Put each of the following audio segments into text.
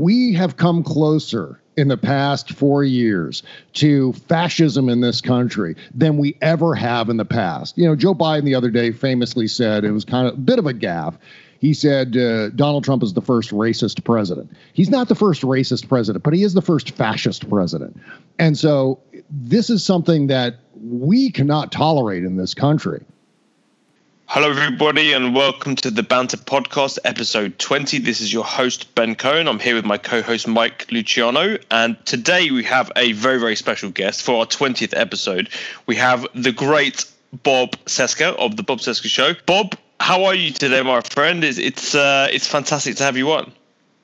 we have come closer in the past four years to fascism in this country than we ever have in the past. You know, Joe Biden the other day famously said it was kind of a bit of a gaffe. He said uh, Donald Trump is the first racist president. He's not the first racist president, but he is the first fascist president. And so this is something that we cannot tolerate in this country. Hello, everybody, and welcome to the Banter Podcast, episode 20. This is your host, Ben Cohen. I'm here with my co host, Mike Luciano. And today we have a very, very special guest for our 20th episode. We have the great Bob Cesca of The Bob Cesca Show. Bob, how are you today, my friend? It's, it's, uh, it's fantastic to have you on.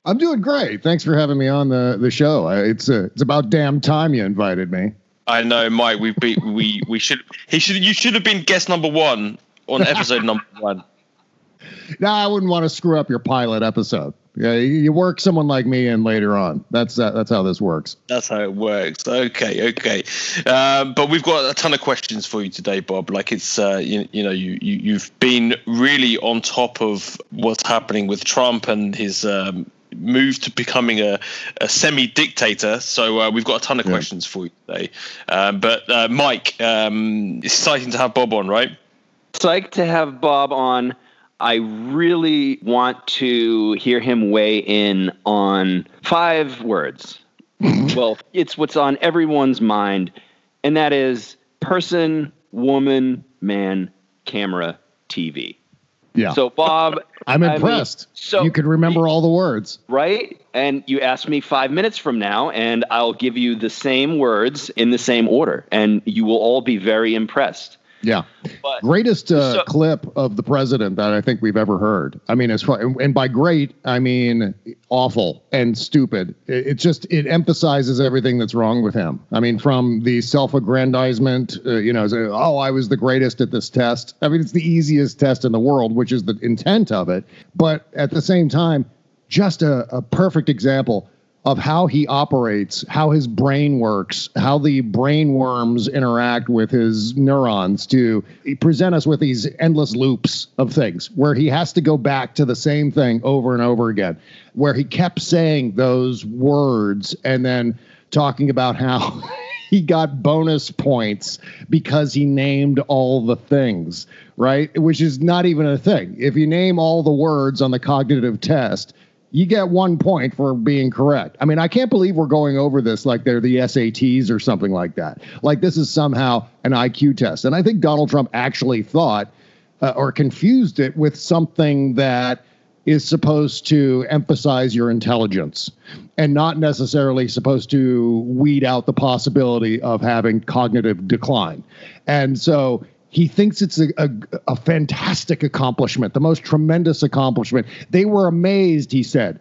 I'm doing great. Thanks for having me on the, the show. It's, uh, it's about damn time you invited me. I know, Mike. We we we should he should you should have been guest number one on episode number one. No, I wouldn't want to screw up your pilot episode. Yeah, you work someone like me in later on. That's uh, that's how this works. That's how it works. Okay, okay. Uh, but we've got a ton of questions for you today, Bob. Like it's uh, you, you know you, you you've been really on top of what's happening with Trump and his um, move to becoming a, a semi dictator. So uh, we've got a ton of yeah. questions for you today. Um, but uh, Mike, um, it's exciting to have Bob on, right? Psyched to have Bob on. I really want to hear him weigh in on five words. well, it's what's on everyone's mind, and that is person, woman, man, camera, TV. Yeah. So, Bob, I'm impressed. I mean, so you can remember all the words, right? And you ask me five minutes from now, and I'll give you the same words in the same order, and you will all be very impressed. Yeah. But, Greatest uh, so, clip of the president that I think we've ever heard. I mean, as far, and by great, I mean awful and stupid. It, it just, it emphasizes everything that's wrong with him. I mean, from the self aggrandizement, uh, you know, oh, I was the greatest at this test. I mean, it's the easiest test in the world, which is the intent of it. But at the same time, just a, a perfect example of how he operates, how his brain works, how the brain worms interact with his neurons to present us with these endless loops of things where he has to go back to the same thing over and over again, where he kept saying those words and then talking about how he got bonus points because he named all the things, right? Which is not even a thing. If you name all the words on the cognitive test, you get one point for being correct. I mean, I can't believe we're going over this like they're the SATs or something like that. Like this is somehow an IQ test. And I think Donald Trump actually thought uh, or confused it with something that is supposed to emphasize your intelligence and not necessarily supposed to weed out the possibility of having cognitive decline. And so he thinks it's a, a, a, fantastic accomplishment, the most tremendous accomplishment. They were amazed, he said,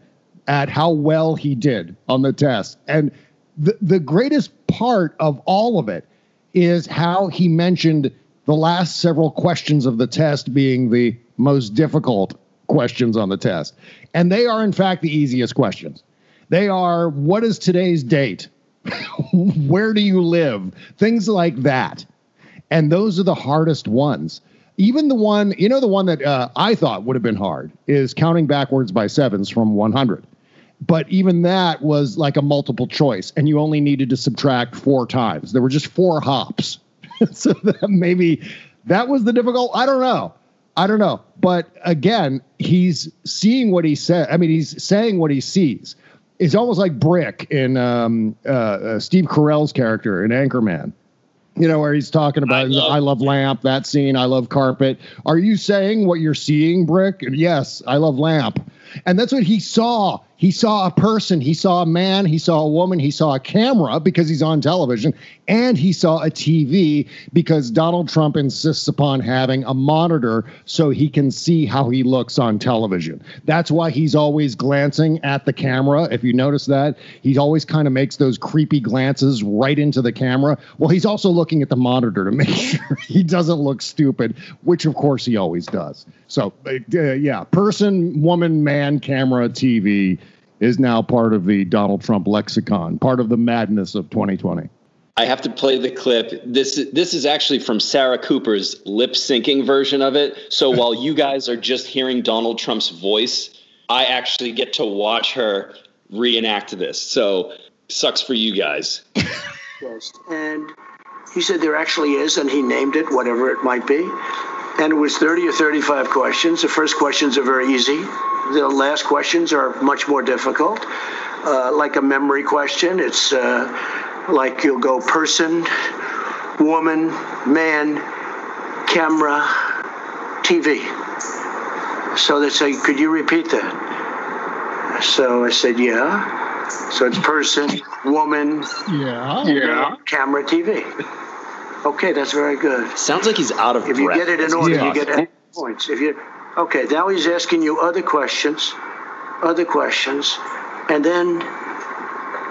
at how well he did on the test. And the, the greatest part of all of it is how he mentioned the last several questions of the test being the most difficult questions on the test. And they are, in fact, the easiest questions. They are what is today's date? Where do you live? Things like that. And those are the hardest ones. Even the one, you know, the one that uh, I thought would have been hard is counting backwards by sevens from 100. But even that was like a multiple choice, and you only needed to subtract four times. There were just four hops. so that maybe that was the difficult. I don't know. I don't know. But again, he's seeing what he said. I mean, he's saying what he sees. It's almost like Brick in um, uh, uh, Steve Carell's character in Anchorman you know, where he's talking about I love, I love, lamp, that scene, I love carpet. Are you saying what you're seeing, Brick? Yes, I love lamp. And that's what he saw. He saw a person, he saw a man, he saw a woman, he saw a camera because he's on television, and he saw a TV because Donald Trump insists upon having a monitor so he can see how he looks on television. That's why he's always glancing at the camera. If you notice that, he always kind of makes those creepy glances right into the camera. Well, he's also looking at the monitor to make sure he doesn't look stupid, which of course he always does. So, uh, yeah, person, woman, man, camera, TV is now part of the Donald Trump lexicon, part of the madness of 2020. I have to play the clip. This this is actually from Sarah Cooper's lip syncing version of it. So while you guys are just hearing Donald Trump's voice, I actually get to watch her reenact this. So sucks for you guys. yes, and he said there actually is, and he named it, whatever it might be. And it was 30 or 35 questions. The first questions are very easy. The last questions are much more difficult. Uh, like a memory question, it's uh, like you'll go person, woman, man, camera, TV. So they say, could you repeat that? So I said, yeah. So it's person, woman, yeah, yeah, camera, TV. Okay, that's very good. Sounds like he's out of If breath. If you get it in order, yeah. you get points. If you okay, now he's asking you other questions, other questions, and then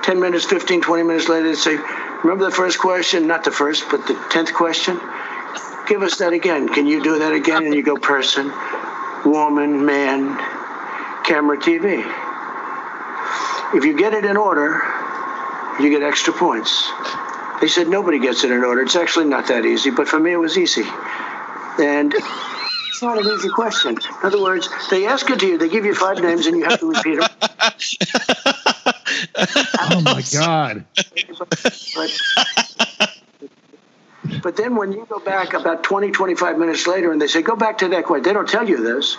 10 minutes, 15, 20 minutes later, they say, remember the first question? Not the first, but the 10th question? Give us that again. Can you do that again? And you go person, woman, man, camera, TV. If you get it in order, you get extra points. They said nobody gets it in order. It's actually not that easy, but for me it was easy. And it's not an easy question. In other words, they ask it to you, they give you five names, and you have to repeat them. oh my God. But, but then when you go back about 20, 25 minutes later and they say, go back to that question, they don't tell you this.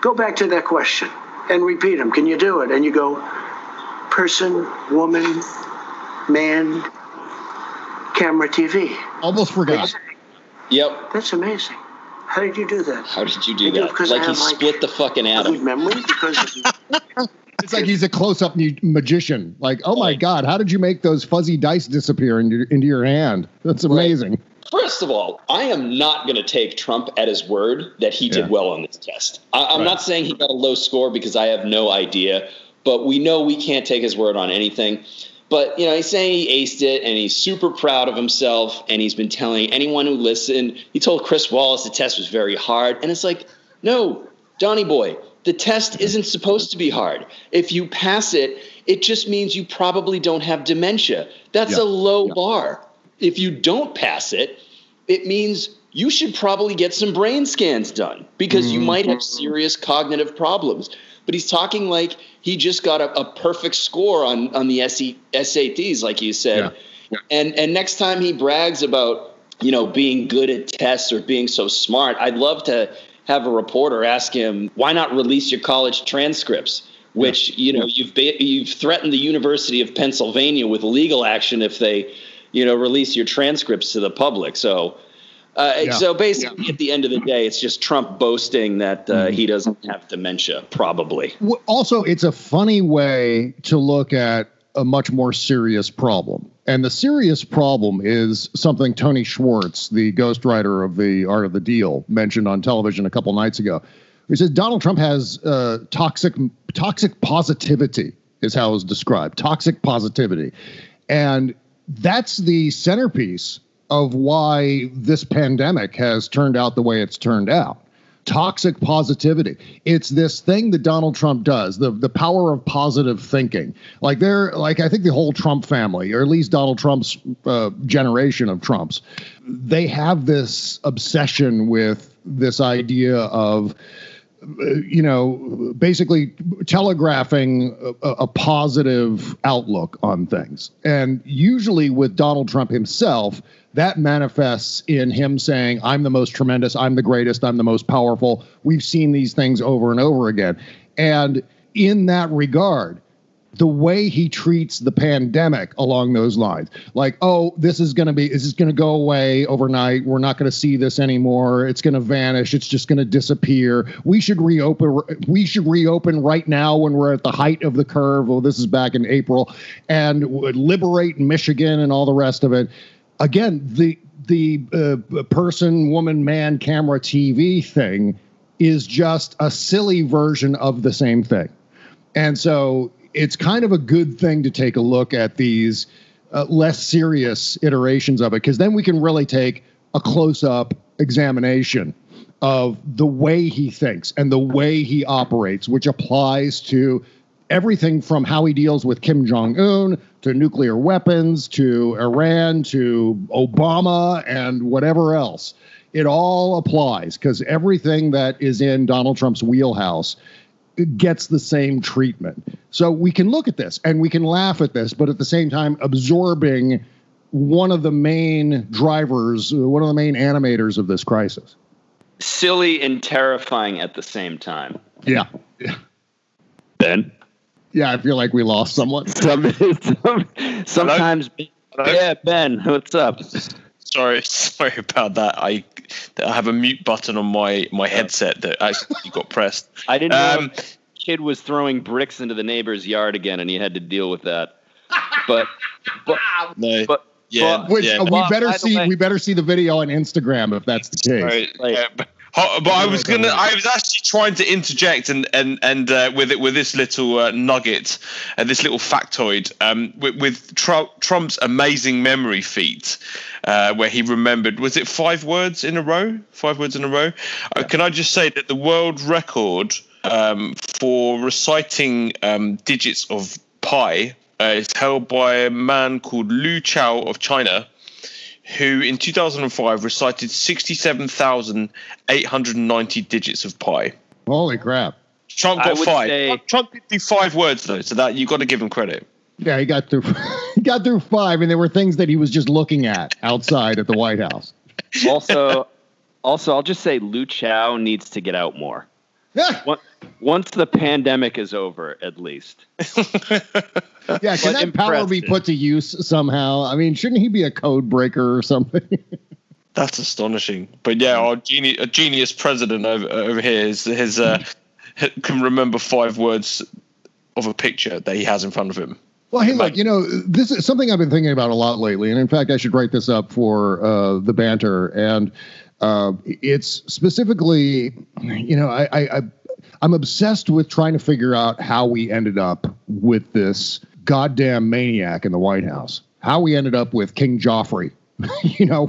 Go back to that question and repeat them. Can you do it? And you go, person, woman, man, camera, TV. Almost forgot. Yep. That's amazing. How did you do that? How did you do that? Like he split like the fucking atom. Good memory because. it's like he's a close-up magician. Like, oh my god, how did you make those fuzzy dice disappear into, into your hand? That's amazing. Right. First of all, I am not going to take Trump at his word that he did well on this test. I, am right. not saying he got a low score because I have no idea, but we know we can't take his word on anything. But you know, he's saying he aced it, and he's super proud of himself. And he's been telling anyone who listened. He told Chris Wallace the test was very hard, and it's like, no, Donny boy, the test isn't supposed to be hard. If you pass it, it just means you probably don't have dementia. That's yeah. a low yeah. bar. If you don't pass it, it means you should probably get some brain scans done because mm-hmm. you might have serious cognitive problems but he's talking like he just got a, a perfect score on on the SE, SATs, like you said. Yeah. Yeah. And and next time he brags about you know being good at tests or being so smart, I'd love to have a reporter ask him why not release your college transcripts. Which you know you've you've threatened the University of Pennsylvania with legal action if they you know release your transcripts to the public. So uh, yeah. So basically, yeah. at the end of the day, it's just Trump boasting that uh, mm-hmm. he doesn't have dementia, probably. Also, it's a funny way to look at a much more serious problem. And the serious problem is something Tony Schwartz, the ghostwriter of the Art of the Deal, mentioned on television a couple nights ago. He says Donald Trump has uh, toxic toxic positivity, is how it's described. Toxic positivity, and that's the centerpiece of why this pandemic has turned out the way it's turned out. Toxic positivity. It's this thing that Donald Trump does, the the power of positive thinking. Like they're like I think the whole Trump family, or at least Donald Trump's uh, generation of Trumps, they have this obsession with this idea of Uh, you know, basically telegraphing a, a, positive outlook on things. And usually with Donald Trump himself, that manifests in him saying, I'm the most tremendous, I'm the greatest, I'm the most powerful. We've seen these things over and over again. And in that regard, the way he treats the pandemic along those lines. Like oh this is going to be this is going to go away overnight. We're not going to see this anymore. It's going to vanish. It's just going to disappear. We should reopen we should reopen right now when we're at the height of the curve. Well this is back in april. And liberate michigan and all the rest of it. Again the the uh, person woman man camera tv thing is just a silly version of the same thing. And so it's kind of a good thing to take a look at these uh, less serious iterations of it because then we can really take a close up examination of the way he thinks and the way he operates, which applies to everything from how he deals with Kim Jong un to nuclear weapons to Iran to Obama and whatever else. It all applies because everything that is in Donald Trump's wheelhouse gets the same treatment. So we can look at this and we can laugh at this, but at the same time, absorbing one of the main drivers, one of the main animators of this crisis. Silly and terrifying at the same time. Yeah. yeah. Ben? Yeah, I feel like we lost someone. some, some, sometimes. Hello? Yeah, Ben, what's up? Sorry, sorry about that. I I have a mute button on my my headset that actually got pressed. I didn't know um, kid was throwing bricks into the neighbor's yard again, and he had to deal with that. But but no, but yeah, but, which, yeah. We better see way, we better see the video on Instagram if that's the case. Right, like, yeah, but I was gonna. I was actually trying to interject and and and uh, with it with this little uh, nugget, uh, this little factoid, um, with, with Trump's amazing memory feat, uh, where he remembered was it five words in a row? Five words in a row. Uh, yeah. can I just say that the world record um, for reciting um, digits of pi uh, is held by a man called Lu Chao of China who in 2005 recited 67,890 digits of pi. Holy crap. Trump got five. Say, Trump did do five words though, so that you've got to give him credit. Yeah, he got through. he got through five, and there were things that he was just looking at outside at the White House. Also, also, I'll just say Lu Chao needs to get out more. Yeah. Once the pandemic is over, at least. yeah, can that power be put to use somehow? I mean, shouldn't he be a code breaker or something? That's astonishing. But yeah, our genius, a genius president over, over here is his uh, can remember five words of a picture that he has in front of him. Well, hey, look, you know, this is something I've been thinking about a lot lately, and in fact, I should write this up for uh, the banter. And uh, it's specifically, you know, I, I, I I'm obsessed with trying to figure out how we ended up with this goddamn maniac in the White House. How we ended up with King Joffrey. you know,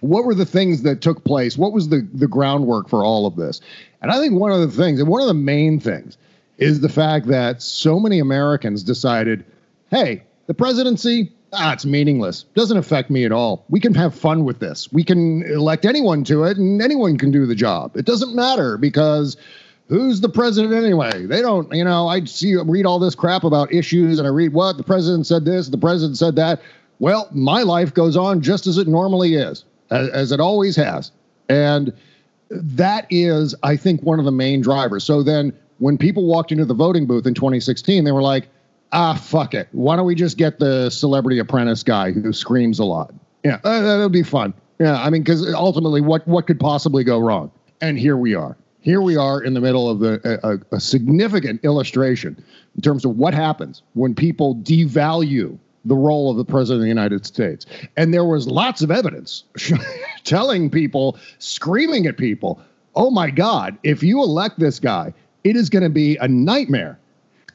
what were the things that took place? What was the the groundwork for all of this? And I think one of the things, and one of the main things, is the fact that so many Americans decided, hey, the presidency, ah, it's meaningless. Doesn't affect me at all. We can have fun with this. We can elect anyone to it, and anyone can do the job. It doesn't matter because who's the president anyway? They don't, you know, I see read all this crap about issues and I read what the president said this, the president said that. Well, my life goes on just as it normally is, as, as it always has. And that is, I think, one of the main drivers. So then when people walked into the voting booth in 2016, they were like, ah, fuck it. Why don't we just get the celebrity apprentice guy who screams a lot? Yeah, uh, that'll be fun. Yeah, I mean, because ultimately, what what could possibly go wrong? And here we are here we are in the middle of a, a, significant illustration in terms of what happens when people devalue the role of the president of the United States. And there was lots of evidence telling people, screaming at people, oh my God, if you elect this guy, it is going to be a nightmare.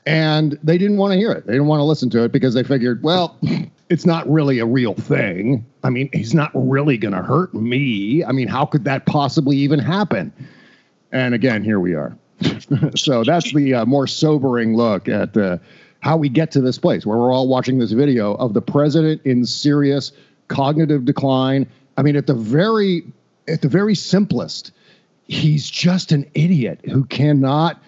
And they didn't want to hear it. They didn't want to listen to it because they figured, well, it's not really a real thing. I mean, he's not really going to hurt me. I mean, how could that possibly even happen? And again, here we are. so that's the uh, more sobering look at uh, how we get to this place where we're all watching this video of the president in serious cognitive decline. I mean, at the very at the very simplest, he's just an idiot who cannot.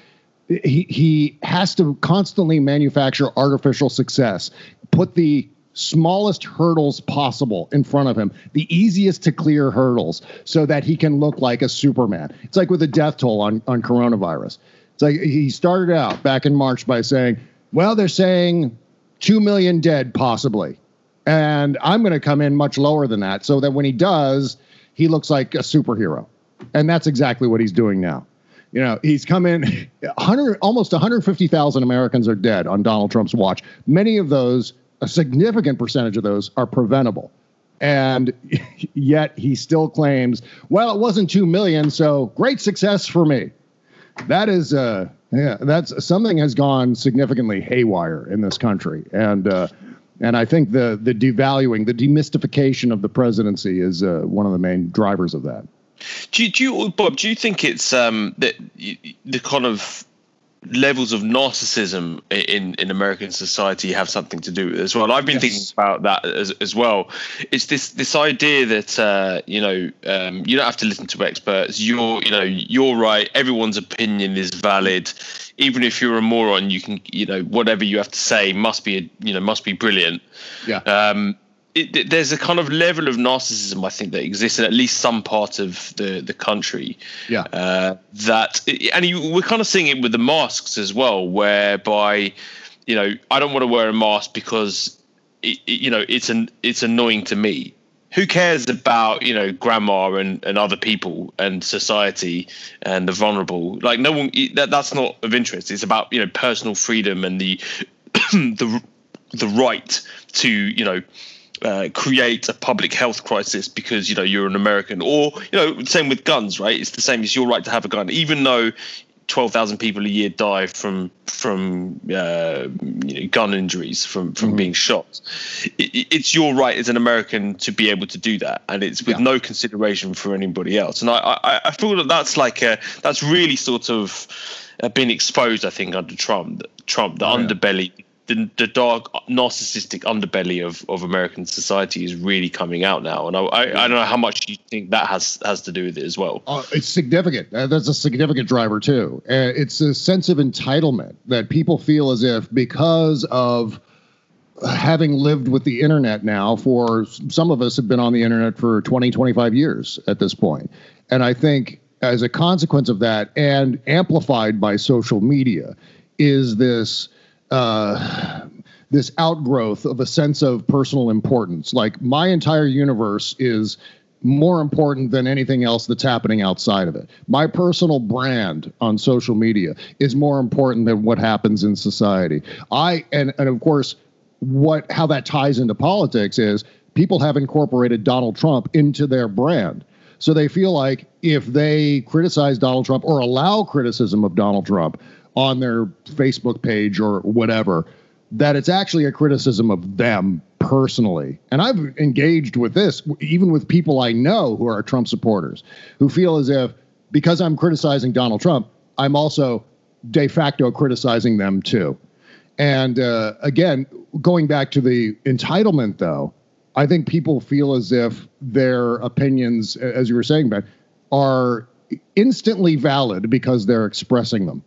He he has to constantly manufacture artificial success, put the smallest hurdles possible in front of him, the easiest to clear hurdles, so that he can look like a Superman. It's like with the death toll on, on coronavirus. It's like he started out back in March by saying, well, they're saying 2 million dead possibly. And I'm going to come in much lower than that so that when he does, he looks like a superhero. And that's exactly what he's doing now. You know, he's come in 100, almost 150,000 Americans are dead on Donald Trump's watch. Many of those a significant percentage of those are preventable. And yet he still claims, well, it wasn't 2 million, so great success for me. That is, uh, yeah, that's something has gone significantly haywire in this country. And, uh, and I think the, the devaluing, the demystification of the presidency is uh, one of the main drivers of that. Do you, do you, Bob? Do you think it's um, that the kind of levels of narcissism in in American society have something to do with it as well. I've been yes. thinking about that as as well. It's this this idea that uh, you know um, you don't have to listen to experts. You're you know you're right. Everyone's opinion is valid. Even if you're a moron, you can you know whatever you have to say must be you know must be brilliant. Yeah. Um, it, there's a kind of level of narcissism I think that exists in at least some part of the the country. Yeah. Uh, that and you, we're kind of seeing it with the masks as well, whereby you know I don't want to wear a mask because it, it, you know it's an it's annoying to me. Who cares about you know grandma and, and other people and society and the vulnerable? Like no one that that's not of interest. It's about you know personal freedom and the the the right to you know uh, create a public health crisis because you know you're an American, or you know, same with guns, right? It's the same. It's your right to have a gun, even though twelve thousand people a year die from from uh, you know, gun injuries from from mm-hmm. being shot. It, it's your right as an American to be able to do that, and it's with yeah. no consideration for anybody else. And I, I I feel that that's like a that's really sort of uh, been exposed, I think, under Trump. Trump, the oh, underbelly. The, the dark narcissistic underbelly of, of American society is really coming out now, and I, I, I don't know how much you think that has has to do with it as well. Uh, it's significant. Uh, that's a significant driver too. Uh, it's a sense of entitlement that people feel as if because of having lived with the internet now for some of us have been on the internet for 20 25 years at this point and i think as a consequence of that and amplified by social media is this uh, this outgrowth of a sense of personal importance. Like my entire universe is more important than anything else that's happening outside of it. My personal brand on social media is more important than what happens in society. I and and of course what how that ties into politics is people have incorporated Donald Trump into their brand. So they feel like if they criticize Donald Trump or allow criticism of Donald Trump, on their Facebook page or whatever that it's actually a criticism of them personally. And I've engaged with this even with people I know who are Trump supporters who feel as if because I'm criticizing Donald Trump, I'm also de facto criticizing them too. And uh, again, going back to the entitlement, though, I think people feel as if their opinions, as you were saying, Ben, are instantly valid because they're expressing them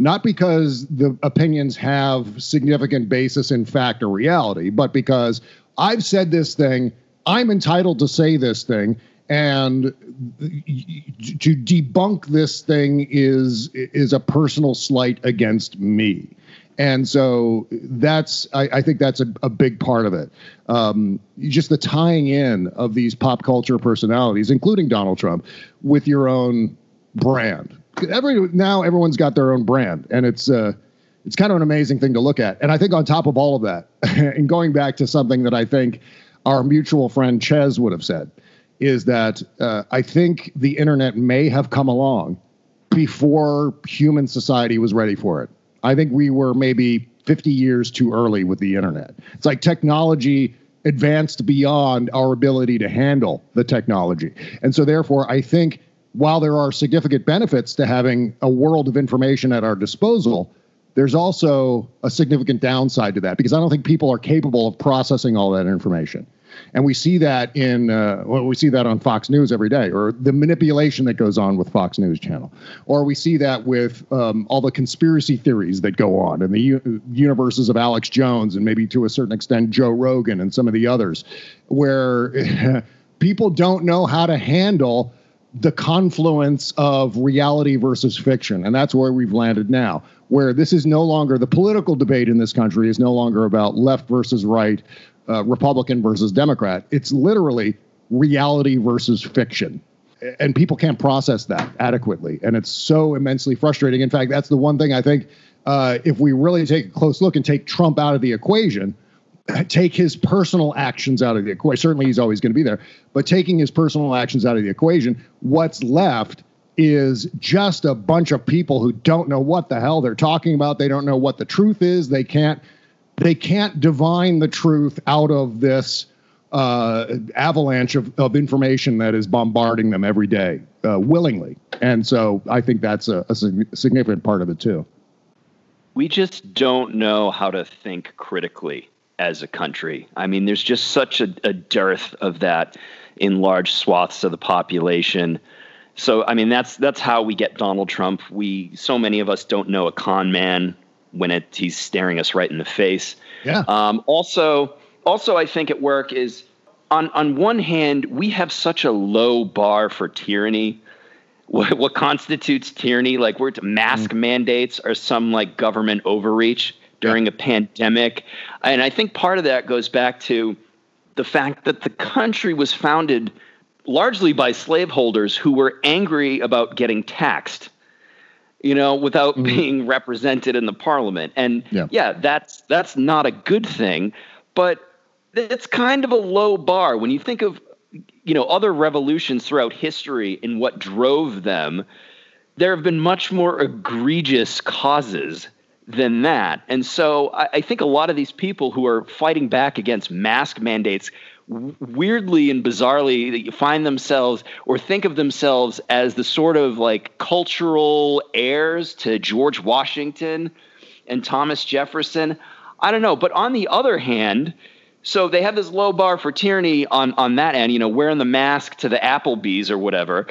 not because the opinions have significant basis in fact or reality, but because I've said this thing, I'm entitled to say this thing, and to debunk this thing is is a personal slight against me. And so that's, I, I think that's a, a, big part of it. Um, just the tying in of these pop culture personalities, including Donald Trump, with your own brand every now everyone's got their own brand, and it's uh, it's kind of an amazing thing to look at. And I think on top of all of that, and going back to something that I think our mutual friend Chez would have said, is that uh, I think the internet may have come along before human society was ready for it. I think we were maybe 50 years too early with the internet. It's like technology advanced beyond our ability to handle the technology. And so, therefore, I think while there are significant benefits to having a world of information at our disposal, there's also a significant downside to that because I don't think people are capable of processing all that information. And we see that in uh, well, we see that on Fox News every day, or the manipulation that goes on with Fox News Channel, or we see that with um, all the conspiracy theories that go on and the u- universes of Alex Jones and maybe to a certain extent Joe Rogan and some of the others, where people don't know how to handle the confluence of reality versus fiction. And that's where we've landed now, where this is no longer the political debate in this country is no longer about left versus right, uh, Republican versus Democrat. It's literally reality versus fiction. And people can't process that adequately. And it's so immensely frustrating. In fact, that's the one thing I think uh, if we really take a close look and take Trump out of the equation, take his personal actions out of the equation. Certainly, he's always going to be there, but taking his personal actions out of the equation, what's left is just a bunch of people who don't know what the hell they're talking about. They don't know what the truth is. They can't they can't divine the truth out of this uh, avalanche of, of information that is bombarding them every day uh, willingly. And so I think that's a, a significant part of it too. we just don't know how to think critically as a country. I mean, there's just such a, a dearth of that in large swaths of the population. So, I mean, that's that's how we get Donald Trump. We so many of us don't know a con man when it, he's staring us right in the face. Yeah. Um, also, also, I think at work is on on one hand we have such a low bar for tyranny. What, what constitutes tyranny? Like we're mask mm. mandates or some like government overreach during a pandemic, and I think part of that goes back to the fact that the country was founded largely by slaveholders who were angry about getting taxed you know without mm-hmm. being represented in the parliament and yeah. yeah that's that's not a good thing but it's kind of a low bar when you think of you know other revolutions throughout history and what drove them there have been much more egregious causes than that and so I, I think a lot of these people who are fighting back against mask mandates weirdly and bizarrely find themselves or think of themselves as the sort of like cultural heirs to George Washington and Thomas Jefferson. I don't know, but on the other hand, so they have this low bar for tyranny on on that end, you know, wearing the mask to the Applebee's or whatever.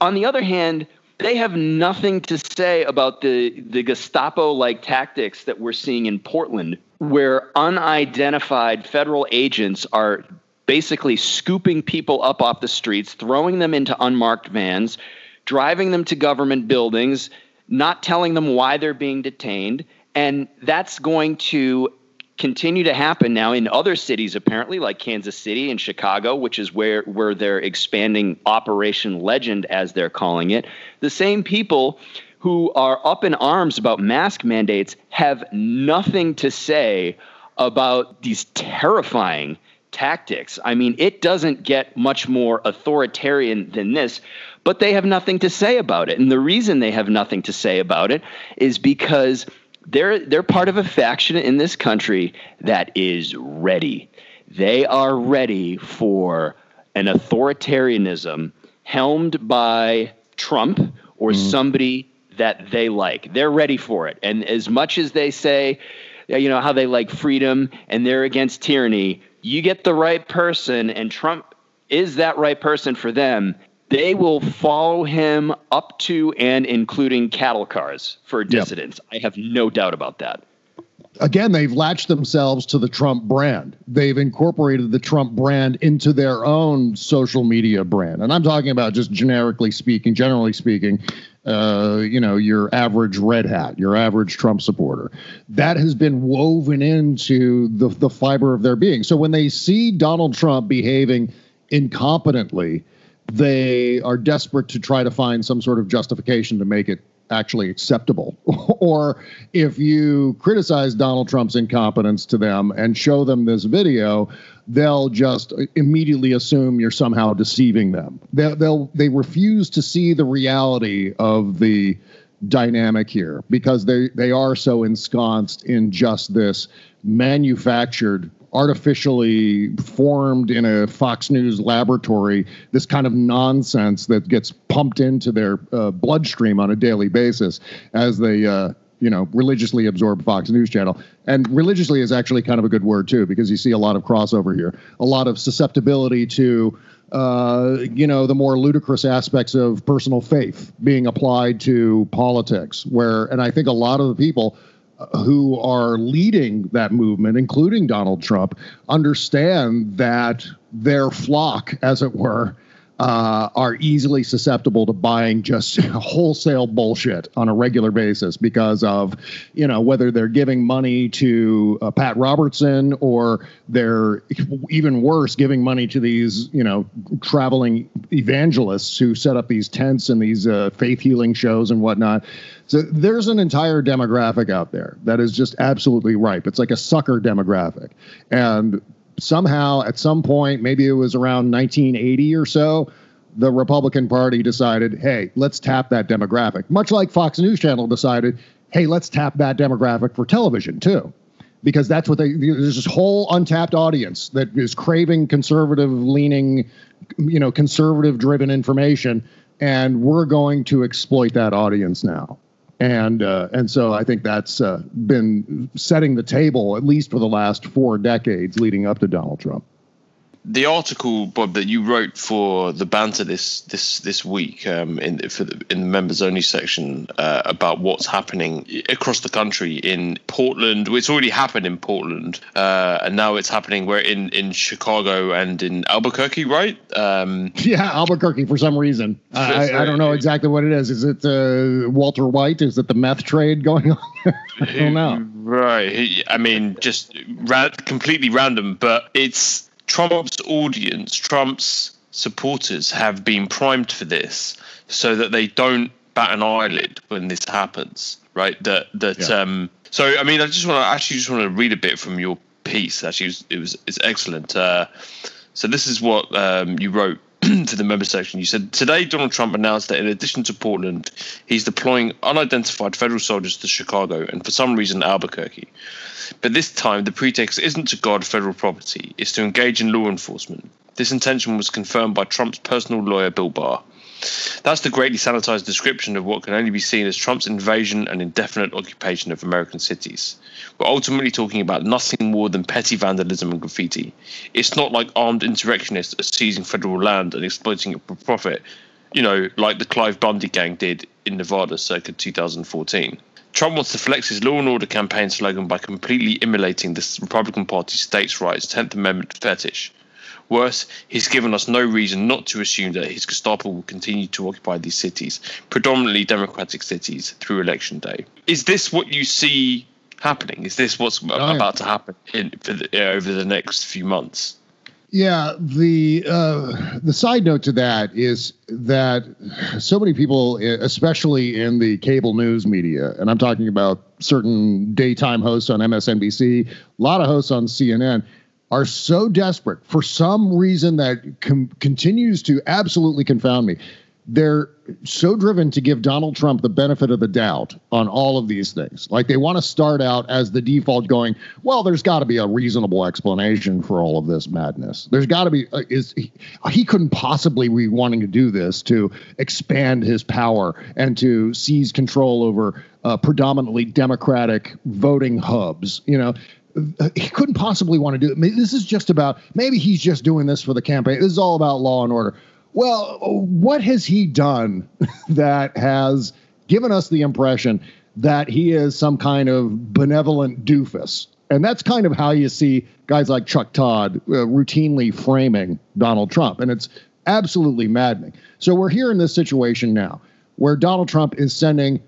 On the other hand, they have nothing to say about the the Gestapo like tactics that we're seeing in Portland, where unidentified federal agents are basically scooping people up off the streets, throwing them into unmarked vans, driving them to government buildings, not telling them why they're being detained. And that's going to continue to happen now in other cities apparently like Kansas City and Chicago which is where where they're expanding Operation Legend as they're calling it. The same people who are up in arms about mask mandates have nothing to say about these terrifying tactics. I mean it doesn't get much more authoritarian than this but they have nothing to say about it. And the reason they have nothing to say about it is because they're they're part of a faction in this country that is ready. They are ready for an authoritarianism helmed by Trump or mm-hmm. somebody that they like. They're ready for it. And as much as they say, you know, how they like freedom and they're against tyranny, you get the right person and Trump is that right person for them they will follow him up to and including cattle cars for dissidents. Yep. I have no doubt about that. Again, they've latched themselves to the Trump brand. They've incorporated the Trump brand into their own social media brand. And I'm talking about just generically speaking, generally speaking, uh, you know, your average red hat, your average Trump supporter. That has been woven into the, the fiber of their being. So when they see Donald Trump behaving incompetently, they are desperate to try to find some sort of justification to make it actually acceptable. or if you criticize Donald Trump's incompetence to them and show them this video, they'll just immediately assume you're somehow deceiving them. They'll, they'll they refuse to see the reality of the dynamic here because they they are so ensconced in just this manufactured artificially formed in a Fox News laboratory, this kind of nonsense that gets pumped into their uh, bloodstream on a daily basis as they, uh, you know, religiously absorb Fox News channel. And religiously is actually kind of a good word too, because you see a lot of crossover here, a lot of susceptibility to. Uh, you know, the more ludicrous aspects of personal faith being applied to politics, where, and I think a lot of the people who are leading that movement, including Donald Trump, understand that their flock, as it were, uh, are easily susceptible to buying just wholesale bullshit on a regular basis because of, you know, whether they're giving money to uh, Pat Robertson or they're even worse, giving money to these, you know, traveling evangelists who set up these tents and these uh, faith healing shows and whatnot. So there's an entire demographic out there that is just absolutely ripe. It's like a sucker demographic. And somehow at some point, maybe it was around 1980 or so, the Republican Party decided, hey, let's tap that demographic. Much like Fox News Channel decided, hey, let's tap that demographic for television too. Because that's what they there's this whole untapped audience that is craving conservative leaning, you know, conservative driven information. And we're going to exploit that audience now. And uh, and so I think that's uh, been setting the table at least for the last four decades leading up to Donald Trump the article, Bob, that you wrote for the banter this this this week um, in for the, in the members only section uh, about what's happening across the country in Portland. It's already happened in Portland, uh, and now it's happening where in in Chicago and in Albuquerque, right? Um, yeah, Albuquerque for some reason. I, I, don't know exactly what it is. Is it uh, Walter White? Is it the meth trade going on? I don't know. Right. I mean, just ra- completely random, but it's Trump's audience, Trump's supporters have been primed for this so that they don't bat an eyelid when this happens, right? That that yeah. um so I mean I just want to actually just want to read a bit from your piece. Actually, it was, it was it's excellent. Uh, so this is what um, you wrote to the member section. You said today Donald Trump announced that in addition to Portland, he's deploying unidentified federal soldiers to Chicago and for some reason Albuquerque. But this time, the pretext isn't to guard federal property, it's to engage in law enforcement. This intention was confirmed by Trump's personal lawyer, Bill Barr. That's the greatly sanitized description of what can only be seen as Trump's invasion and indefinite occupation of American cities. We're ultimately talking about nothing more than petty vandalism and graffiti. It's not like armed insurrectionists are seizing federal land and exploiting it for profit, you know, like the Cliven Bundy gang did in Nevada circa 2014. Trump wants to flex his law and order campaign slogan by completely immolating the Republican Party's states' rights 10th Amendment fetish. Worse, he's given us no reason not to assume that his Gestapo will continue to occupy these cities, predominantly Democratic cities, through election day. Is this what you see happening? Is this what's oh, about to happen in, the, uh, over the next few months? Yeah, the uh, the side note to that is that so many people, especially in the cable news media, and I'm talking about certain daytime hosts on MSNBC, a lot of hosts on CNN, are so desperate for some reason that com- continues to absolutely confound me they're so driven to give Donald Trump the benefit of the doubt on all of these things. Like they want to start out as the default going, well, there's got to be a reasonable explanation for all of this madness. There's got to be uh, is he, he couldn't possibly be wanting to do this to expand his power and to seize control over uh, predominantly democratic voting hubs, you know he couldn't possibly want to do it. This is just about maybe he's just doing this for the campaign. This is all about law and order. Well, what has he done that has given us the impression that he is some kind of benevolent doofus? And that's kind of how you see guys like Chuck Todd uh, routinely framing Donald Trump. And it's absolutely maddening. So we're here in this situation now where Donald Trump is sending,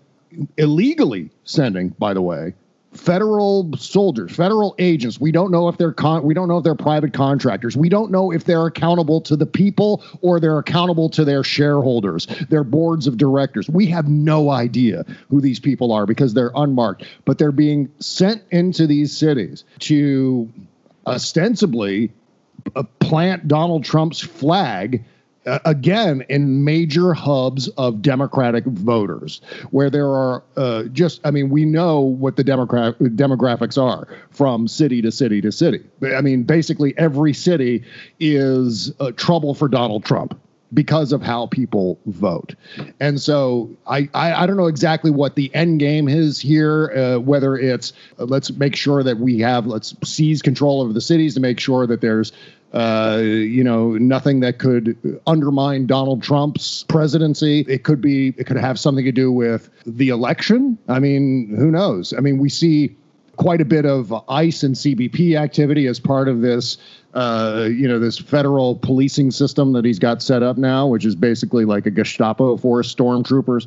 illegally sending, by the way, federal soldiers, federal agents. We don't know if they're con- we don't know if they're private contractors. We don't know if they're accountable to the people or they're accountable to their shareholders, their boards of directors. We have no idea who these people are because they're unmarked, but they're being sent into these cities to ostensibly uh, plant Donald Trump's flag again in major hubs of democratic voters where there are uh, just i mean we know what the democrat demographics are from city to city to city i mean basically every city is uh, trouble for donald trump because of how people vote. And so I, I, I, don't know exactly what the end game is here, uh, whether it's uh, let's make sure that we have, let's seize control over the cities to make sure that there's uh, you know, nothing that could undermine Donald Trump's presidency. It could be, it could have something to do with the election. I mean, who knows? I mean, we see quite a bit of ICE and CBP activity as part of this, uh, you know, this federal policing system that he's got set up now, which is basically like a Gestapo for stormtroopers.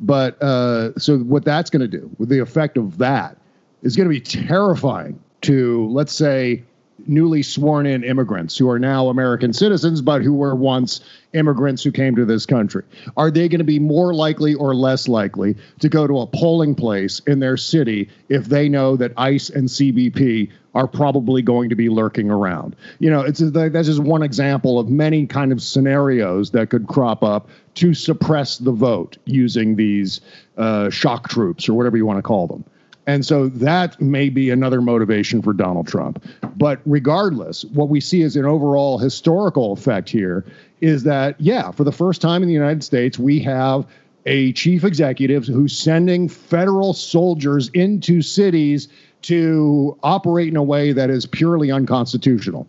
But uh, so what that's going to do, the effect of that, is going to be terrifying to, let's say, newly sworn in immigrants who are now American citizens, but who were once immigrants who came to this country? Are they going to be more likely or less likely to go to a polling place in their city if they know that ICE and CBP are probably going to be lurking around? You know, it's that's just one example of many kind of scenarios that could crop up to suppress the vote using these uh, shock troops or whatever you want to call them. And so that may be another motivation for Donald Trump. But regardless, what we see as an overall historical effect here is that, yeah, for the first time in the United States, we have a chief executive who's sending federal soldiers into cities to operate in a way that is purely unconstitutional.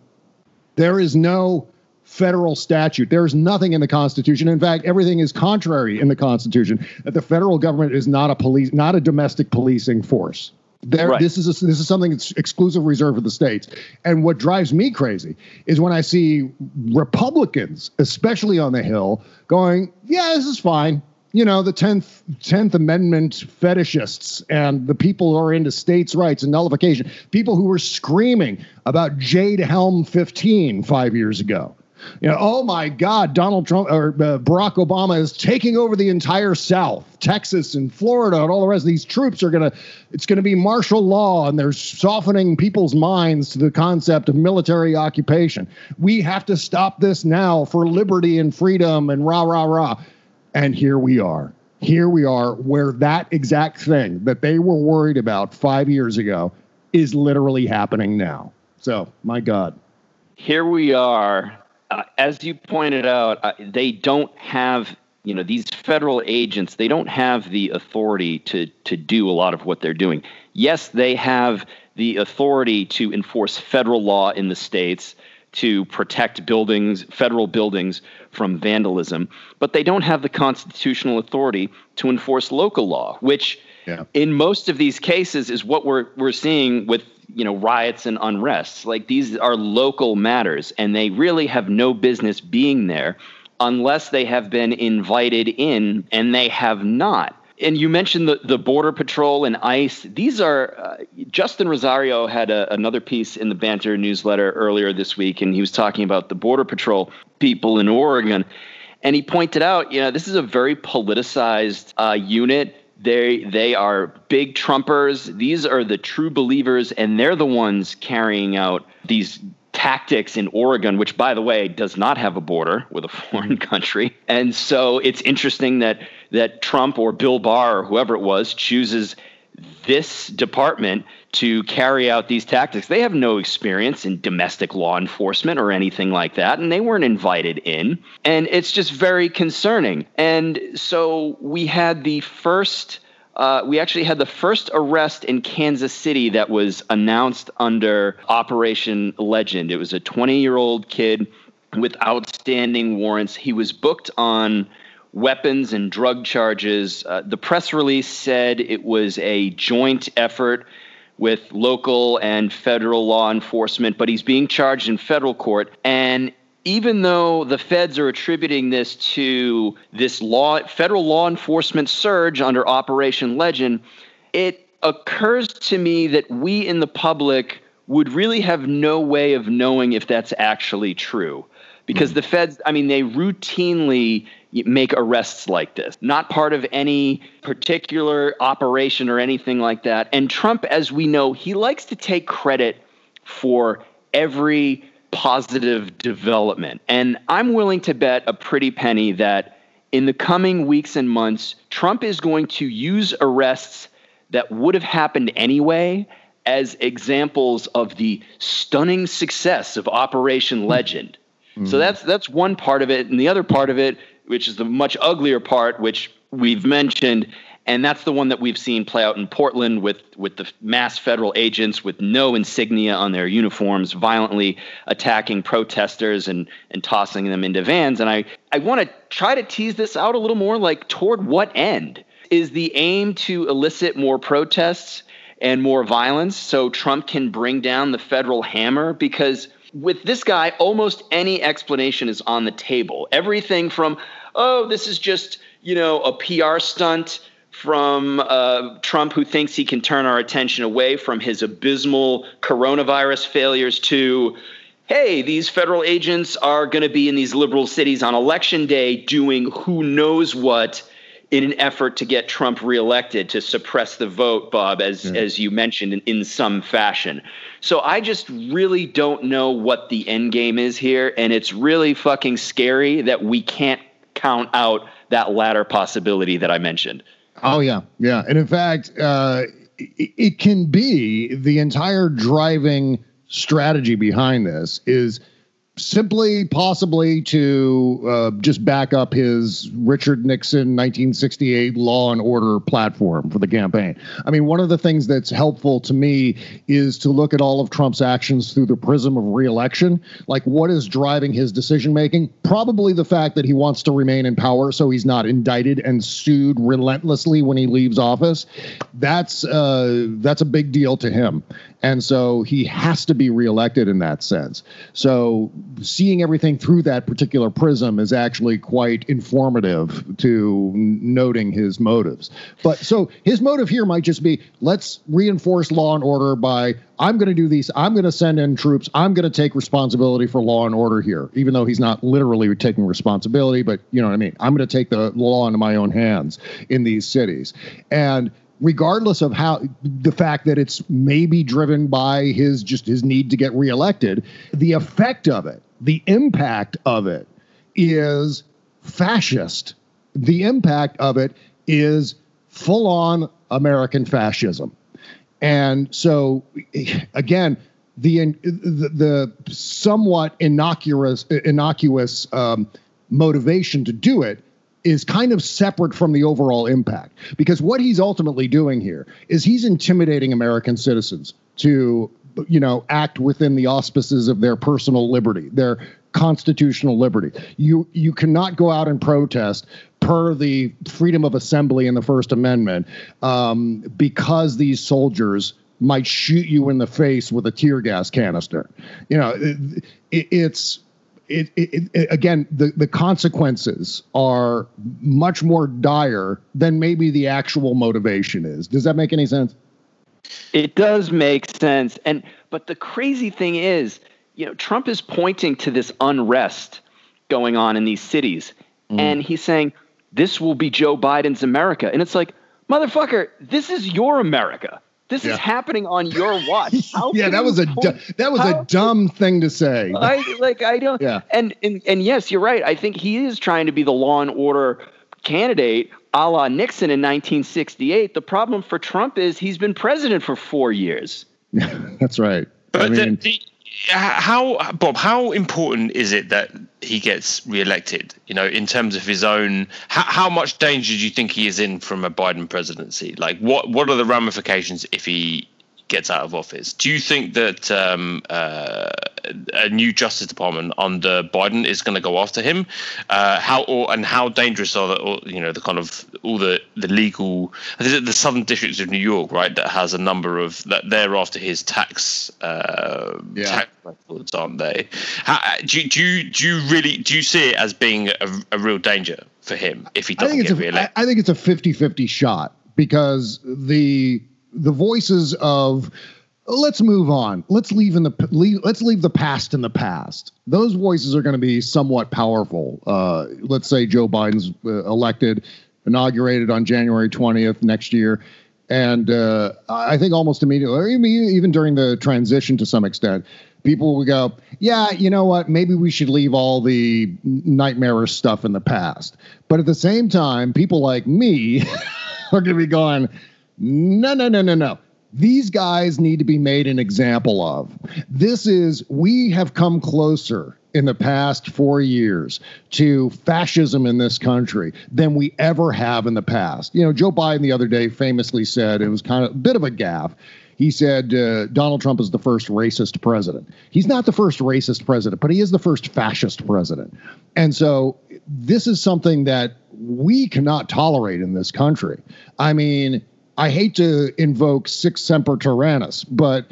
There is no federal statute. There is nothing in the Constitution. In fact, everything is contrary in the Constitution that the federal government is not a police, not a domestic policing force. There, right. this is a, this is something that's exclusive reserved for the states. And what drives me crazy is when I see Republicans, especially on the Hill, going, "Yeah, this is fine you know, the 10th, 10th Amendment fetishists and the people who are into states' rights and nullification, people who were screaming about Jade Helm 15 five years ago. You know, oh my God, Donald Trump or uh, Barack Obama is taking over the entire South, Texas and Florida, and all the rest. These troops are gonna, it's gonna be martial law, and they're softening people's minds to the concept of military occupation. We have to stop this now for liberty and freedom and rah rah rah. And here we are. Here we are, where that exact thing that they were worried about five years ago is literally happening now. So, my God. Here we are. Uh, as you pointed out, uh, they don't have, you know, these federal agents, they don't have the authority to, to do a lot of what they're doing. Yes, they have the authority to enforce federal law in the states to protect buildings, federal buildings, from vandalism, but they don't have the constitutional authority to enforce local law, which yeah. in most of these cases is what we're we're seeing with you know riots and unrests. Like these are local matters, and they really have no business being there unless they have been invited in, and they have not. And you mentioned the, the border patrol and ice. These are uh, justin rosario had a, another piece in the banter newsletter earlier this week and he was talking about the border patrol people in oregon. And he pointed out you know this is a very politicized uh, unit they they are big trumpers these are the true believers and they're the ones carrying out these tactics in Oregon, which, by the way, does not have a border with a foreign country. And so it's interesting that that Trump or Bill Barr or whoever it was chooses this department to carry out these tactics. They have no experience in domestic law enforcement or anything like that, and they weren't invited in. And it's just very concerning. And so we had the first. Uh, we actually had the first arrest in Kansas City that was announced under Operation Legend. It was a 20 year old kid with outstanding warrants. He was booked on weapons and drug charges. Uh, the press release said it was a joint effort with local and federal law enforcement, but he's being charged in federal court. And even though the feds are attributing this to this law, federal law enforcement surge under Operation Legend, it occurs to me that we in the public would really have no way of knowing if that's actually true. Because mm-hmm. the feds, I mean, they routinely make arrests like this. Not part of any particular operation or anything like that. And Trump, as we know, he likes to take credit for every positive development. And I'm willing to bet a pretty penny that in the coming weeks and months, Trump is going to use arrests that would have happened anyway as examples of the stunning success of Operation Legend. Mm-hmm. So that's that's one part of it, and the other part of it which is the much uglier part, which we've mentioned, and that's the one that we've seen play out in Portland with with the mass federal agents with no insignia on their uniforms, violently attacking protesters and and tossing them into vans. And I I want to try to tease this out a little more. Like toward what end is the aim to elicit more protests and more violence so Trump can bring down the federal hammer because with this guy, almost any explanation is on the table. Everything from, oh, this is just, you know, a PR stunt from uh, Trump who thinks he can turn our attention away from his abysmal coronavirus failures to, hey, these federal agents are going to be in these liberal cities on election day doing who knows what in an effort to get Trump reelected to suppress the vote, Bob, as yeah. as you mentioned in, in some fashion. So I just really don't know what the end game is here, and it's really fucking scary that we can't count out that latter possibility that I mentioned. Oh yeah, yeah, and in fact, uh, it, it can be the entire driving strategy behind this is simply possibly to uh, just back up his Richard Nixon 1968 law and order platform for the campaign. I mean, one of the things that's helpful to me is to look at all of Trump's actions through the prism of reelection. Like, what is driving his decision making? Probably the fact that he wants to remain in power so he's not indicted and sued relentlessly when he leaves office. That's uh, that's a big deal to him. And so he has to be reelected in that sense. So seeing everything through that particular prism is actually quite informative to noting his motives. But so his motive here might just be let's reinforce law and order by I'm going to do these. I'm going to send in troops. I'm going to take responsibility for law and order here, even though he's not literally taking responsibility. But you know what I mean? I'm going to take the law into my own hands in these cities. And regardless of how the fact that it's maybe driven by his just his need to get reelected, the effect of it, the impact of it is fascist. The impact of it is full on American fascism. And so again, the the, the somewhat innocuous innocuous um, motivation to do it is kind of separate from the overall impact. Because what he's ultimately doing here is he's intimidating American citizens to you know act within the auspices of their personal liberty their constitutional liberty. You you cannot go out and protest per the freedom of assembly in the first amendment um, because these soldiers might shoot you in the face with a tear gas canister. You know it, it, it's it, it, it, again, the, the consequences are much more dire than maybe the actual motivation is. Does that make any sense? It does make sense. And but the crazy thing is, you know, Trump is pointing to this unrest going on in these cities. Mm. And he's saying, this will be Joe Biden's America. And it's like, motherfucker, this is your America. This yeah. is happening on your watch. How yeah, that was a du- that was how, a dumb thing to say. I like I don't. Yeah. And, and and yes, you're right. I think he is trying to be the law and order candidate, a la Nixon in 1968. The problem for Trump is he's been president for four years. That's right. But I mean, the, the, how Bob? How important is it that he gets re-elected? You know, in terms of his own, how, how much danger do you think he is in from a Biden presidency? Like, what what are the ramifications if he gets out of office. Do you think that um, uh, a new Justice Department under Biden is going to go after him? Uh, how or, and how dangerous are the or, you know the kind of all the the legal the Southern Districts of New York, right? That has a number of that they're after his tax uh, yeah. tax records, aren't they? How, do, do you do you really do you see it as being a, a real danger for him if he doesn't get reelected? I think it's a 50-50 shot because the the voices of let's move on let's leave in the leave, let's leave the past in the past those voices are going to be somewhat powerful uh, let's say joe biden's uh, elected inaugurated on january 20th next year and uh, i think almost immediately even during the transition to some extent people would go yeah you know what maybe we should leave all the nightmarish stuff in the past but at the same time people like me are going to be going no, no, no, no, no. These guys need to be made an example of. This is, we have come closer in the past four years to fascism in this country than we ever have in the past. You know, Joe Biden the other day famously said, it was kind of a bit of a gaffe. He said uh, Donald Trump is the first racist president. He's not the first racist president, but he is the first fascist president. And so this is something that we cannot tolerate in this country. I mean, I hate to invoke sic semper tyrannis, but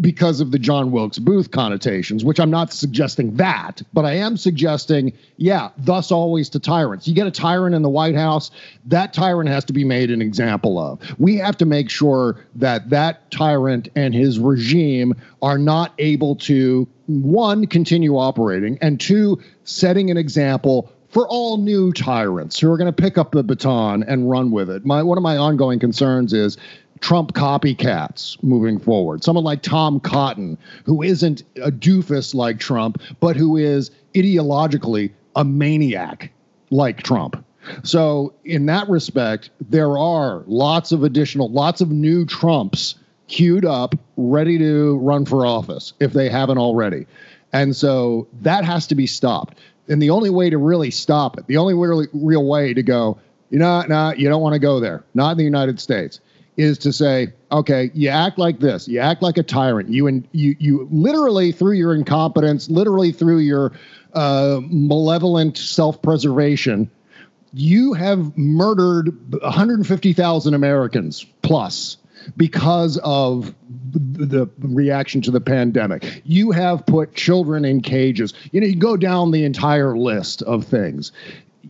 because of the John Wilkes Booth connotations, which I'm not suggesting that, but I am suggesting, yeah, thus always to tyrants. You get a tyrant in the White House, that tyrant has to be made an example of. We have to make sure that that tyrant and his regime are not able to, one, continue operating, and two, setting an example for all new tyrants who are going to pick up the baton and run with it. My one of my ongoing concerns is Trump copycats moving forward. Someone like Tom Cotton, who isn't a doofus like Trump, but who is ideologically a maniac like Trump. So, in that respect, there are lots of additional, lots of new Trumps queued up, ready to run for office if they haven't already. And so that has to be stopped. And the only way to really stop it, the only really real way to go, you know, no, you don't want to go there, not in the United States, is to say, okay, you act like this, you act like a tyrant. You and you you literally through your incompetence, literally through your uh, malevolent self-preservation, you have murdered 150,000 Americans plus because of the reaction to the pandemic. You have put children in cages. You know, you go down the entire list of things.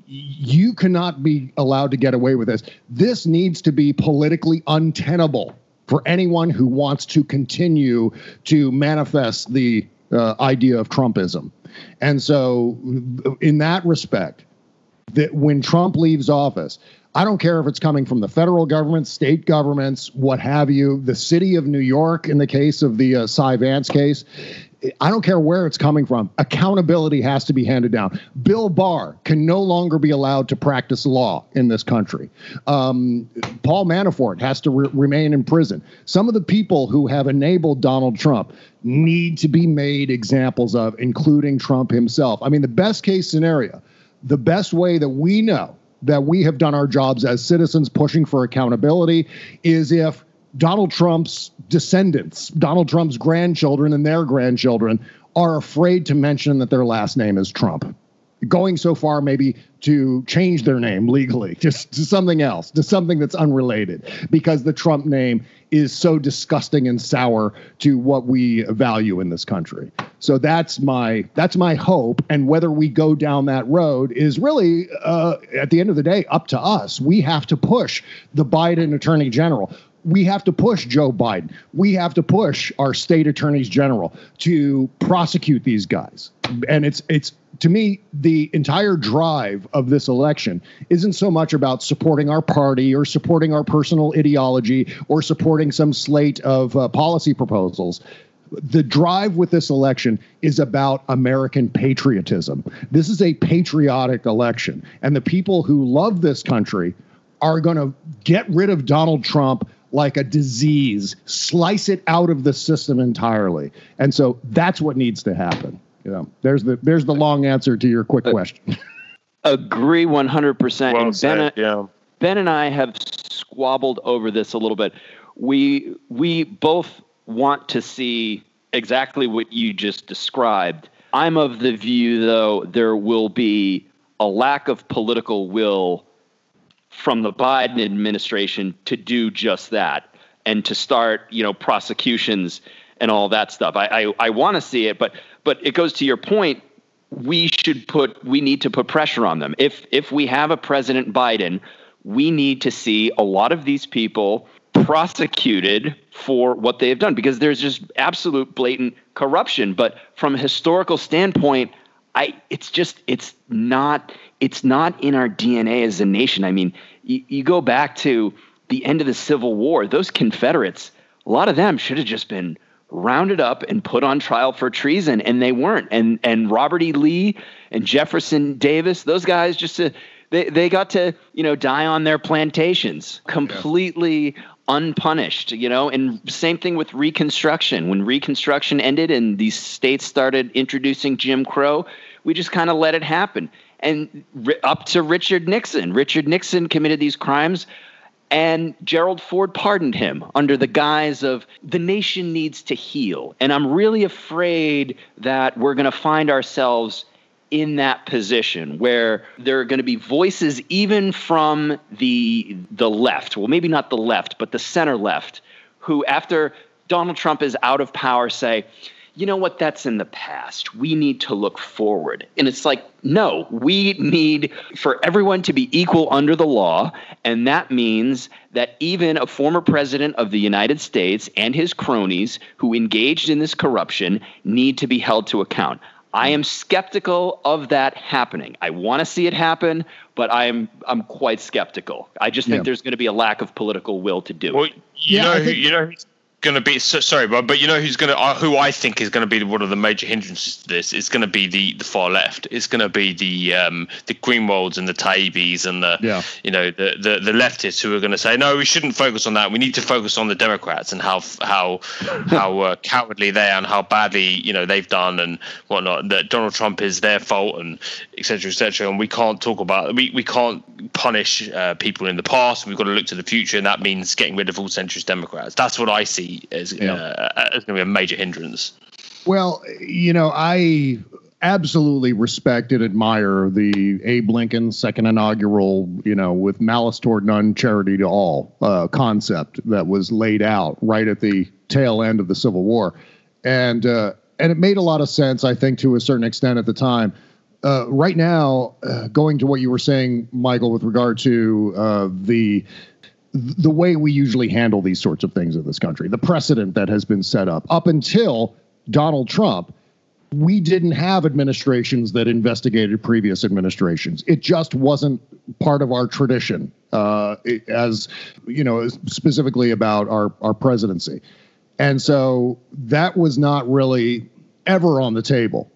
You cannot be allowed to get away with this. This needs to be politically untenable for anyone who wants to continue to manifest the uh, idea of Trumpism. And so, in that respect, that when Trump leaves office, I don't care if it's coming from the federal government, state governments, what have you, the city of New York, in the case of the uh, Cy Vance case. I don't care where it's coming from. Accountability has to be handed down. Bill Barr can no longer be allowed to practice law in this country. Um, Paul Manafort has to re- remain in prison. Some of the people who have enabled Donald Trump need to be made examples of, including Trump himself. I mean, the best case scenario, the best way that we know that we have done our jobs as citizens pushing for accountability is if Donald Trump's descendants, Donald Trump's grandchildren and their grandchildren, are afraid to mention that their last name is Trump. Going so far maybe to change their name legally just to something else to something that's unrelated because the trump name is so disgusting and sour to what we value in this country. So that's my that's my hope and whether we go down that road is really uh, at the end of the day up to us. We have to push the biden attorney general we have to push Joe Biden. We have to push our state attorneys general to prosecute these guys. And it's it's to me, the entire drive of this election isn't so much about supporting our party or supporting our personal ideology or supporting some slate of uh, policy proposals. The drive with this election is about American patriotism. This is a patriotic election. And the people who love this country are going to get rid of Donald Trump like a disease, slice it out of the system entirely. And so that's what needs to happen you know, there's the there's the long answer to your quick uh, question. Agree 100%. Well and said, ben, yeah. ben and I have squabbled over this a little bit. We we both want to see exactly what you just described. I'm of the view though there will be a lack of political will from the Biden administration to do just that and to start, you know, prosecutions and all that stuff. I I, I want to see it, but but it goes to your point. We should put we need to put pressure on them. If if we have a President Biden, we need to see a lot of these people prosecuted for what they have done because there's just absolute blatant corruption. But from a historical standpoint, I it's just it's not it's not in our DNA as a nation. I mean, you, you go back to the end of the Civil War; those Confederates, a lot of them should have just been rounded up and put on trial for treason, and they weren't. And and Robert E. Lee and Jefferson Davis, those guys just uh, they they got to you know die on their plantations completely. Yeah. Unpunished, you know, and same thing with Reconstruction. When Reconstruction ended and these states started introducing Jim Crow, we just kind of let it happen. And up to Richard Nixon. Richard Nixon committed these crimes and Gerald Ford pardoned him under the guise of the nation needs to heal. And I'm really afraid that we're going to find ourselves in that position where there are going to be voices even from the the left well maybe not the left but the center left who after Donald Trump is out of power say you know what, that's in the past. We need to look forward. And it's like, no, we need for everyone to be equal under the law. And that means that even a former president of the United States and his cronies who engaged in this corruption need to be held to account. I am skeptical of that happening. I want to see it happen, but I'm I'm quite skeptical. I just think yeah. there's going to be a lack of political will to do well, it. You yeah, know, think- you know going to be so, sorry, but but you know who's going to uh, who I think is going to be one of the major hindrances to this. It's going to be the the far left. It's going to be the um, the Greenwalds and the Taibbis and the yeah. you know the, the the leftists who are going to say no, we shouldn't focus on that. We need to focus on the Democrats and how how how uh, cowardly they are and how badly you know they've done and whatnot. That Donald Trump is their fault and etc. etc. And we can't talk about we we can't punish uh, people in the past. We've got to look to the future, and that means getting rid of all centrist Democrats. That's what I see as, yeah. uh, as going to be a major hindrance. Well, you know, I absolutely respect and admire the Abe Lincoln second inaugural, you know, with malice toward none, charity to all uh, concept that was laid out right at the tail end of the Civil War, and uh, and it made a lot of sense, I think, to a certain extent at the time. Uh, right now, uh, going to what you were saying, Michael, with regard to uh, the the way we usually handle these sorts of things in this country, the precedent that has been set up up until Donald Trump, we didn't have administrations that investigated previous administrations. It just wasn't part of our tradition, uh, as you know, specifically about our our presidency, and so that was not really ever on the table.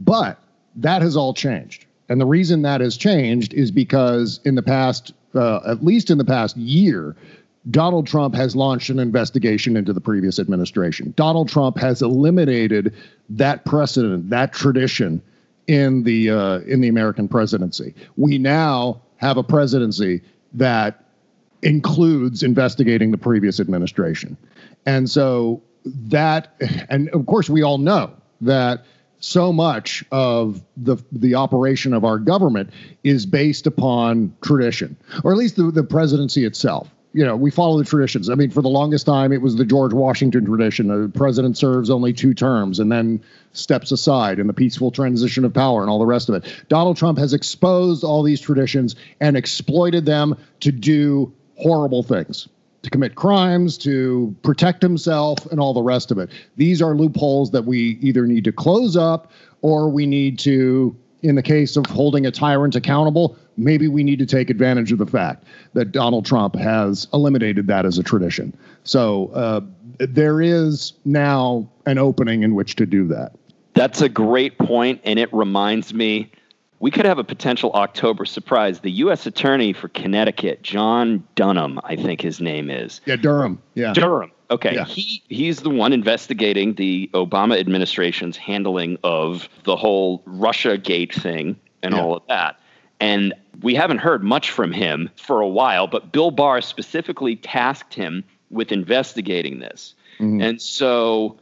But that has all changed. And the reason that has changed is because in the past, uh, at least in the past year, Donald Trump has launched an investigation into the previous administration. Donald Trump has eliminated that precedent, that tradition in the uh, in the American presidency. We now have a presidency that includes investigating the previous administration, and so that, and of course, we all know that so much of the the operation of our government is based upon tradition, or at least the, the presidency itself. You know, we follow the traditions. I mean, for the longest time, it was the George Washington tradition. the president serves only two terms and then steps aside in the peaceful transition of power and all the rest of it. Donald Trump has exposed all these traditions and exploited them to do horrible things to commit crimes, to protect himself, and all the rest of it. These are loopholes that we either need to close up or we need to, in the case of holding a tyrant accountable, maybe we need to take advantage of the fact that Donald Trump has eliminated that as a tradition. So uh, there is now an opening in which to do that. That's a great point, and it reminds me we could have a potential October surprise. The U.S. Attorney for Connecticut, John Dunham, I think his name is. Yeah, Durham. Yeah. Durham. Okay. Yeah. He he's the one investigating the Obama administration's handling of the whole Russia Gate thing and yeah. all of that. And we haven't heard much from him for a while, but Bill Barr specifically tasked him with investigating this. Mm-hmm. And so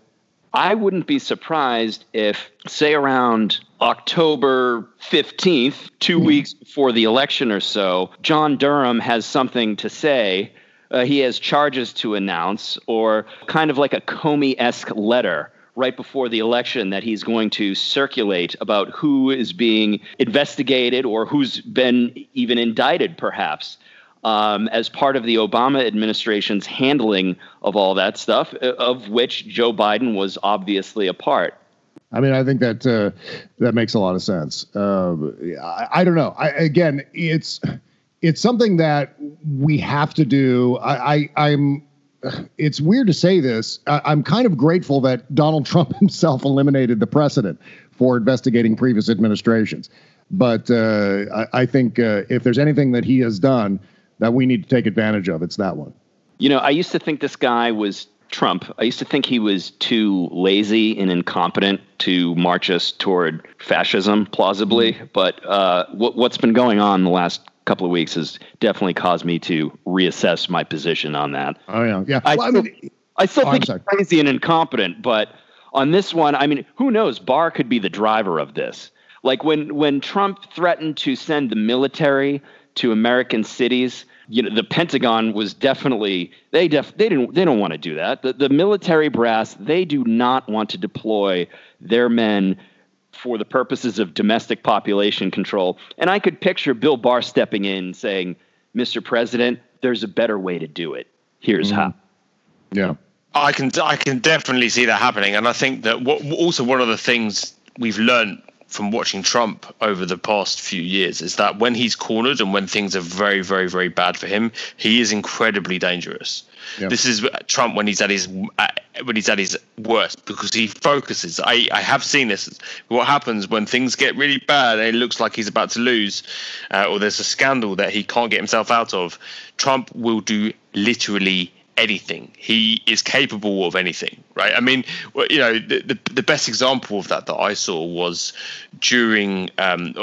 I wouldn't be surprised if, say, around October 15th, 2 mm-hmm. weeks before the election or so, John Durham has something to say. Uh, he has charges to announce, or kind of like a Comey esque letter right before the election that he's going to circulate about who is being investigated or who's been even indicted, perhaps um, as part of the Obama administration's handling of all that stuff, uh, of which Joe Biden was obviously a part. I mean, I think that uh, that makes a lot of sense. Uh, I, I, don't know. I, again, it's it's something that we have to do. I, I am It's weird to say this. I, am kind of grateful that Donald Trump himself eliminated the precedent for investigating previous administrations. But uh, I, I, think uh, if there's anything that he has done that we need to take advantage of. It's that one. You know, I used to think this guy was Trump. I used to think he was too lazy and incompetent to march us toward fascism, plausibly. Mm-hmm. But uh, what, what's been going on the last couple of weeks has definitely caused me to reassess my position on that. Oh yeah, yeah. I, well, still, I, mean, I still oh, think he's crazy and incompetent, but on this one, I mean, who knows? Barr could be the driver of this. Like when when Trump threatened to send the military to American cities, you know, the Pentagon was definitely they def they didn't they don't want to do that. The the military brass they do not want to deploy their men for the purposes of domestic population control. And I could picture Bill Barr stepping in saying, "Mr. President, there's a better way to do it. Here's mm-hmm. how." Yeah. I can I can definitely see that happening, and I think that what, also one of the things we've learned from watching Trump over the past few years is that when he's cornered and when things are very, very, very bad for him, he is incredibly dangerous. Yep. This is Trump when he's at his uh, when he's at his worst because he focuses. I, I have seen this. What happens when things get really bad and it looks like he's about to lose, uh, or there's a scandal that he can't get himself out of. Trump will do literally anything. He is capable of anything, right? I mean, you know, the the, the best example of that that I saw was during. Um,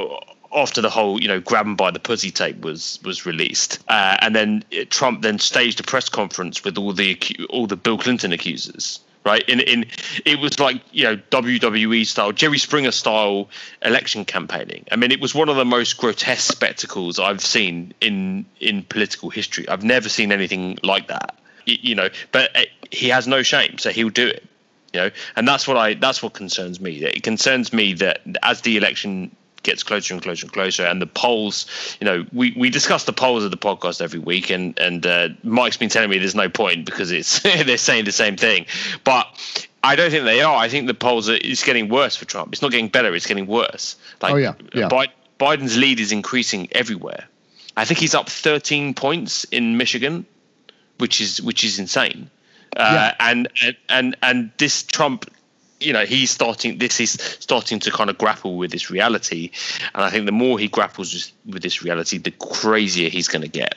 after the whole, you know, grab by the pussy tape was was released, uh, and then Trump then staged a press conference with all the all the Bill Clinton accusers, right? In in it was like you know WWE style, Jerry Springer style election campaigning. I mean, it was one of the most grotesque spectacles I've seen in in political history. I've never seen anything like that. You, know, but uh, he has no shame, so he'll do it. You know, and that's what I that's what concerns me. It concerns me that as the election gets closer and closer and closer. And the polls, you know, we, we discuss the polls of the podcast every week, and and uh, Mike's been telling me there's no point because it's they're saying the same thing, but. I don't think they are. I think the polls are it's getting worse for Trump. It's not getting better. It's getting worse. Like, oh yeah, yeah. Biden's lead is increasing everywhere. I think he's up 13 points in Michigan, which is which is insane. Uh, yeah. and, and and and this Trump you know he's starting this is starting to kind of grapple with this reality. And i think the more he grapples with this reality the crazier he's going to get.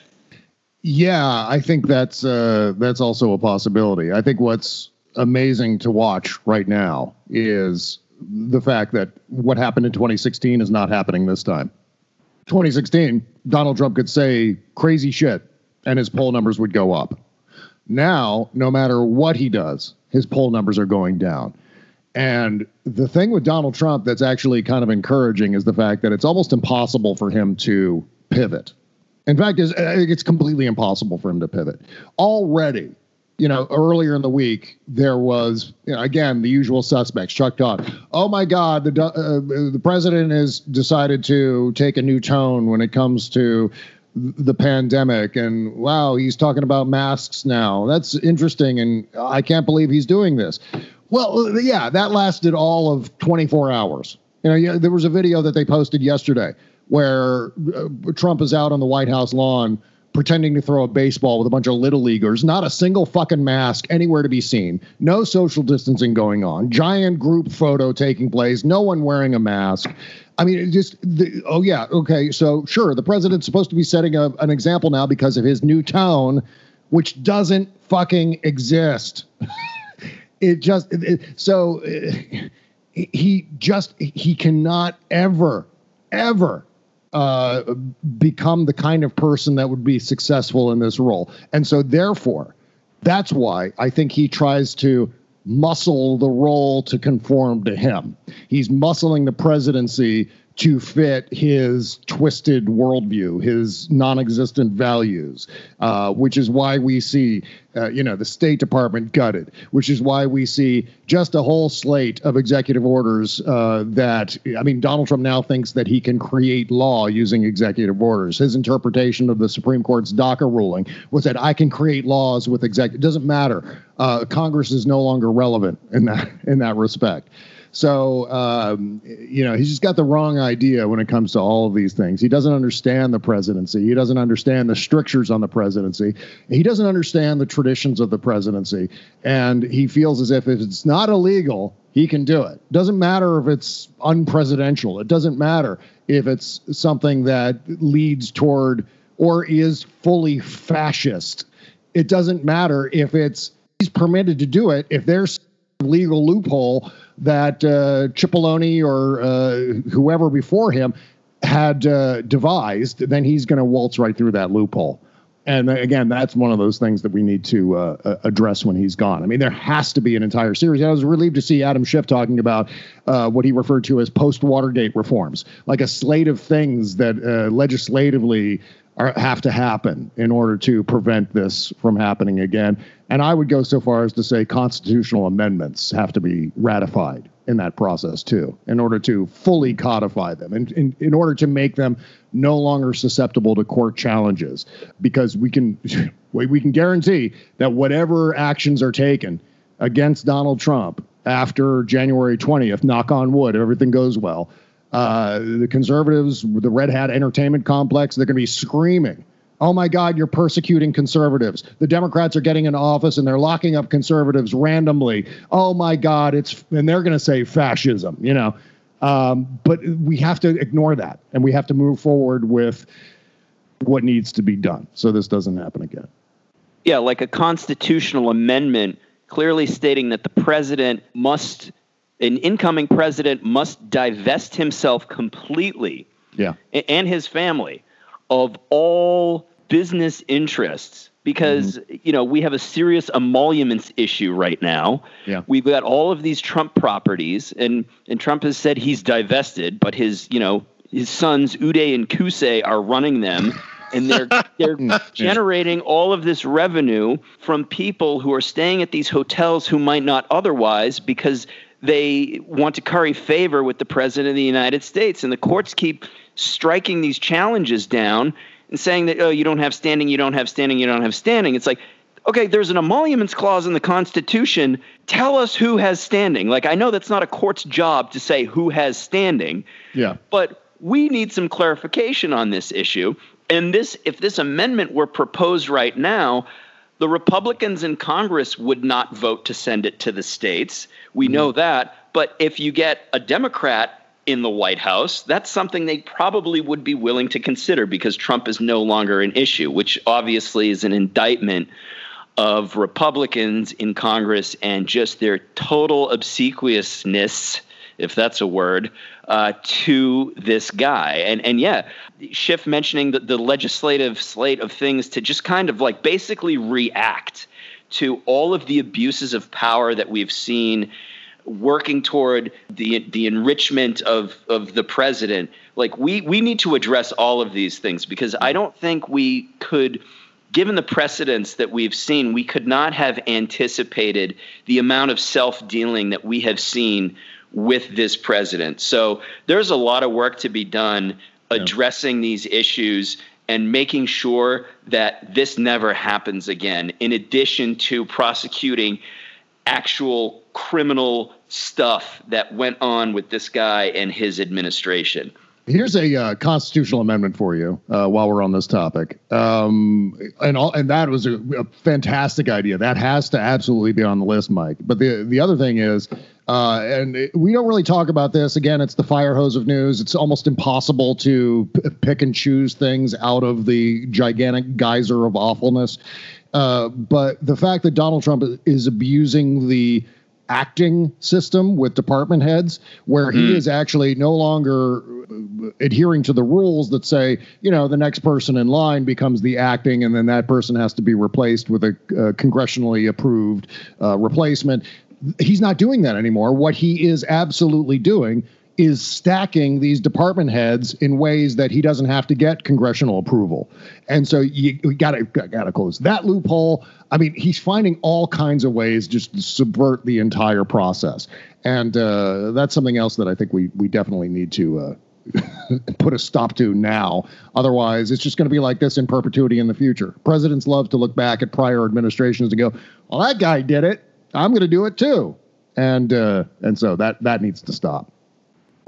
Yeah i think that's uh that's also a possibility. I think what's amazing to watch right now is the fact that what happened in 2016 is not happening this time. 2016 donald trump could say crazy shit and his poll numbers would go up now no matter what he does his poll numbers are going down and the thing with Donald Trump that's actually kind of encouraging is the fact that it's almost impossible for him to pivot. In fact, it's, it's completely impossible for him to pivot. Already, you know, earlier in the week, there was, you know, again, the usual suspects, Chuck Todd. Oh my God, the, uh, the president has decided to take a new tone when it comes to the pandemic and wow he's talking about masks now. That's interesting and i can't believe he's doing this. Well, yeah, that lasted all of 24 hours. You know, there was a video that they posted yesterday where uh, Trump is out on the White House lawn pretending to throw a baseball with a bunch of little leaguers, not a single fucking mask anywhere to be seen, no social distancing going on, giant group photo taking place, no one wearing a mask. I mean, just the, oh yeah, okay, so sure, the president's supposed to be setting a, an example now because of his new town, which doesn't fucking exist. it just it, so uh, he just he cannot ever ever uh, become the kind of person that would be successful in this role and so therefore that's why i think he tries to muscle the role to conform to him. He's muscling the presidency to fit his twisted worldview, his non-existent values, uh, which is why we see, uh, you know, the State Department gutted, which is why we see just a whole slate of executive orders uh, that, I mean, Donald Trump now thinks that he can create law using executive orders. His interpretation of the Supreme Court's DACA ruling was that I can create laws with executive. It doesn't matter. Uh, Congress is no longer relevant in that in that respect. So, um, you know, he's just got the wrong idea when it comes to all of these things. He doesn't understand the presidency. He doesn't understand the strictures on the presidency. He doesn't understand the traditions of the presidency. And he feels as if if it's not illegal, he can do it. Doesn't matter if it's unpresidential. It doesn't matter if it's something that leads toward or is fully fascist. It doesn't matter if it's he's permitted to do it if there's legal loophole that uh, Cipollone or uh, whoever before him had uh, devised, then he's going to waltz right through that loophole. And again, that's one of those things that we need to uh, address when he's gone. I mean, there has to be an entire series. I was relieved to see Adam Schiff talking about uh, what he referred to as post Watergate reforms, like a slate of things that uh, legislatively are, have to happen in order to prevent this from happening again. And I would go so far as to say constitutional amendments have to be ratified in that process too, in order to fully codify them and in, in order to make them no longer susceptible to court challenges. Because we can we can guarantee that whatever actions are taken against Donald Trump after January 20th, knock on wood, everything goes well, uh, the conservatives, the Red Hat Entertainment Complex, they're going to be screaming Oh my God, you're persecuting conservatives. The Democrats are getting in office and they're locking up conservatives randomly. Oh my God, it's and they're going to say fascism, you know. Um, but we have to ignore that and we have to move forward with what needs to be done so this doesn't happen again. Yeah, like a constitutional amendment clearly stating that the president must, an incoming president must divest himself completely yeah. and his family of all business interests because mm-hmm. you know we have a serious emoluments issue right now. Yeah. We've got all of these Trump properties and and Trump has said he's divested, but his, you know, his sons Uday and Qusay are running them and they're they're generating all of this revenue from people who are staying at these hotels who might not otherwise because they want to curry favor with the president of the United States. And the courts keep striking these challenges down and saying that oh you don't have standing you don't have standing you don't have standing. It's like okay there's an emoluments clause in the constitution. Tell us who has standing. Like i know that's not a court's job to say who has standing yeah. but we need some clarification on this issue. And this, if this amendment were proposed right now, the Republicans in Congress would not vote to send it to the states. We mm-hmm. know that. But if you get a Democrat in the White House, that's something they probably would be willing to consider because Trump is no longer an issue, which obviously is an indictment of Republicans in Congress and just their total obsequiousness, if that's a word, uh, to this guy. And and yeah, Schiff mentioning the, the legislative slate of things to just kind of like basically react to all of the abuses of power that we've seen working toward the the enrichment of of the president like we we need to address all of these things because i don't think we could given the precedents that we've seen we could not have anticipated the amount of self-dealing that we have seen with this president. So there's a lot of work to be done addressing yeah. these issues and making sure that this never happens again, in addition to prosecuting actual criminal stuff that went on with this guy and his administration. Here's a uh, constitutional amendment for you uh, while we're on this topic, um, and all, and that was a, a, fantastic idea. That has to absolutely be on the list, Mike. But the the other thing is, uh, and it, we don't really talk about this. Again, it's the fire hose of news. It's almost impossible to p- pick and choose things out of the gigantic geyser of awfulness. Uh, but the fact that Donald Trump is abusing the acting system with department heads where mm-hmm. he is actually no longer adhering to the rules that say, you know, the next person in line becomes the acting, and then that person has to be replaced with a uh, congressionally approved uh, replacement. He's not doing that anymore. What he is absolutely doing is stacking these department heads in ways that he doesn't have to get congressional approval. And so you, got to got to close that loophole. I mean, he's finding all kinds of ways just to subvert the entire process, and uh, that's something else that I think we we definitely need to. Uh, put a stop to now. Otherwise, it's just going to be like this in perpetuity in the future. Presidents love to look back at prior administrations and go, "Well, that guy did it. I'm going to do it too," and uh, and so that that needs to stop.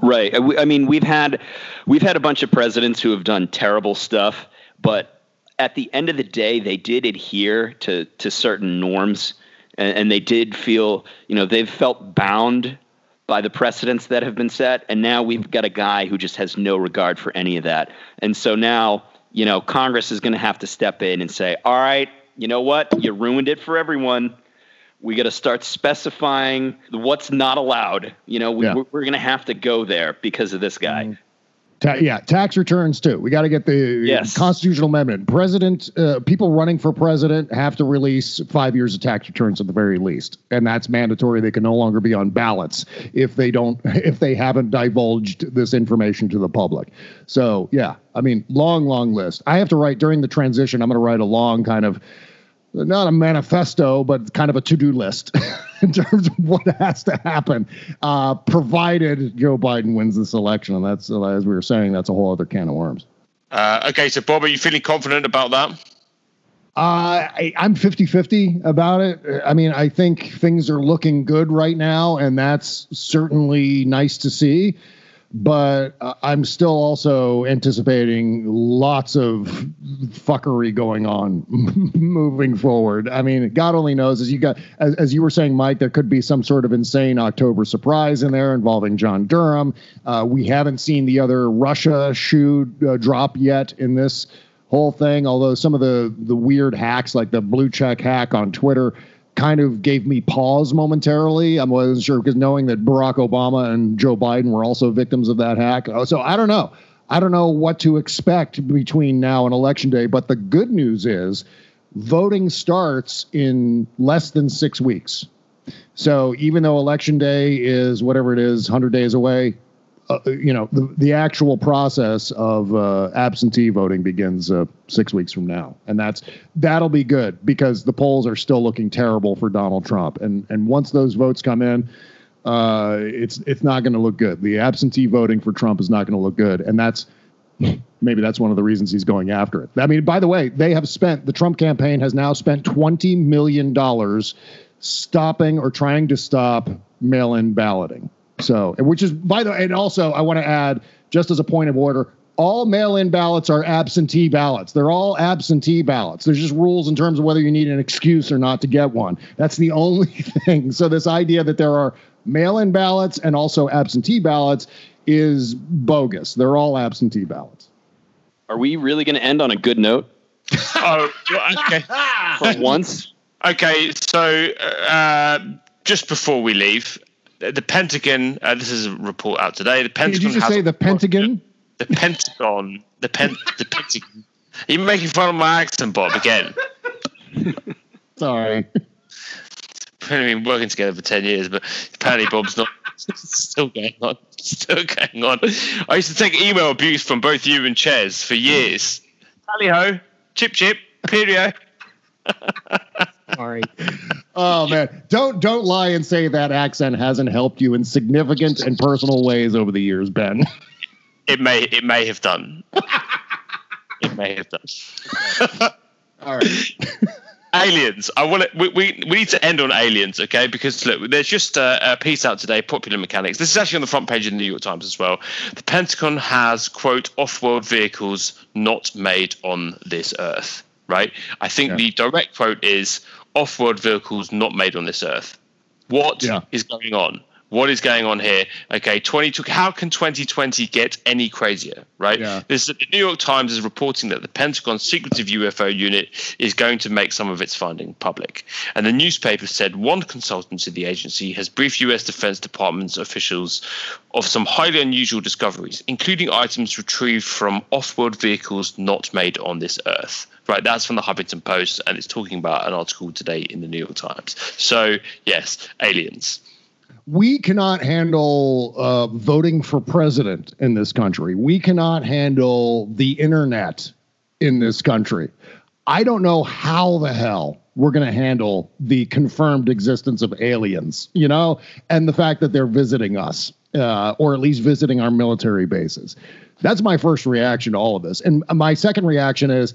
Right. I mean, we've had we've had a bunch of presidents who have done terrible stuff, but at the end of the day, they did adhere to to certain norms, and, and they did feel, you know, they've felt bound by the precedents that have been set. And now we've got a guy who just has no regard for any of that. And so now, you know, Congress is going to have to step in and say, all right, you know what? You ruined it for everyone we got to start specifying what's not allowed. You know, we, yeah. we're, we're going to have to go there because of this guy. Mm-hmm. Ta- yeah, tax returns too. We got to get the yes. constitutional amendment. President, uh, people running for president have to release five years of tax returns at the very least, and that's mandatory. They can no longer be on ballots if they don't, if they haven't divulged this information to the public. So yeah, I mean, long, long list. I have to write during the transition. I'm going to write a long kind of not a manifesto, but kind of a to-do list in terms of what has to happen, uh, provided Joe Biden wins this election. And that's, as we were saying, that's a whole other can of worms. Uh, okay, so Bob, are you feeling confident about that? Uh, I, I'm 50 50 about it. I mean, I think things are looking good right now, and that's certainly nice to see. But uh, I'm still also anticipating lots of fuckery going on moving forward. I mean, God only knows. As you got, as, as, you were saying, Mike, there could be some sort of insane October surprise in there involving John Durham. Uh, we haven't seen the other Russia shoe uh, drop yet in this whole thing. Although some of the the weird hacks, like the blue check hack on Twitter kind of gave me pause momentarily. I wasn't sure because knowing that Barack Obama and Joe Biden were also victims of that hack. Uh, so I don't know. I don't know what to expect between now and election day. But the good news is voting starts in less than six weeks. So even though election day is whatever it is, 100 days away, uh, you know, the, the actual process of uh, absentee voting begins uh, six weeks from now, and that's that'll be good because the polls are still looking terrible for Donald Trump, and and once those votes come in, uh, it's it's not going to look good. The absentee voting for Trump is not going to look good, and that's maybe that's one of the reasons he's going after it. I mean, by the way, they have spent the Trump campaign has now spent twenty million dollars stopping or trying to stop mail-in balloting. So, which is by the way, and also I want to add, just as a point of order, all mail-in ballots are absentee ballots. They're all absentee ballots. There's just rules in terms of whether you need an excuse or not to get one. That's the only thing. So this idea that there are mail-in ballots and also absentee ballots is bogus. They're all absentee ballots. Are we really going to end on a good note? oh, okay. For once. Okay, so uh, just before we leave, the Pentagon. Uh, this is a report out today. The Pentagon. Did you just say the Pentagon? The Pentagon. The pen. the Pentagon. You're making fun of my accent, Bob? Again. Sorry. We've been working together for ten years, but apparently Bob's not. still going on. Still going on. I used to take email abuse from both you and Chez for years. Tally ho, chip chip, period. Sorry. Oh man, don't don't lie and say that accent hasn't helped you in significant and personal ways over the years, Ben. It may it may have done. it may have done. All right. aliens. I want to. We, we, we need to end on aliens, okay? Because look, there's just a, a, piece out today, Popular Mechanics. This is actually on the front page of the New York Times as well. The Pentagon has quote off-world vehicles not made on this Earth right? I think yeah. the direct quote is off-world vehicles not made on this earth. What yeah. is going on? What is going on here? Okay, 20. How can 2020 get any crazier? Right. Yeah. This, the New York Times is reporting that the Pentagon's secretive UFO unit is going to make some of its finding public, and the newspaper said one consultant to the agency has briefed U.S. Defense Department's officials of some highly unusual discoveries, including items retrieved from off-world vehicles not made on this Earth. Right, that's from the Huffington Post, and it's talking about an article today in the New York Times. So, yes, aliens. We cannot handle uh, voting for president in this country. We cannot handle the internet in this country. I don't know how the hell we're going to handle the confirmed existence of aliens, you know, and the fact that they're visiting us, uh, or at least visiting our military bases. That's my first reaction to all of this. And my second reaction is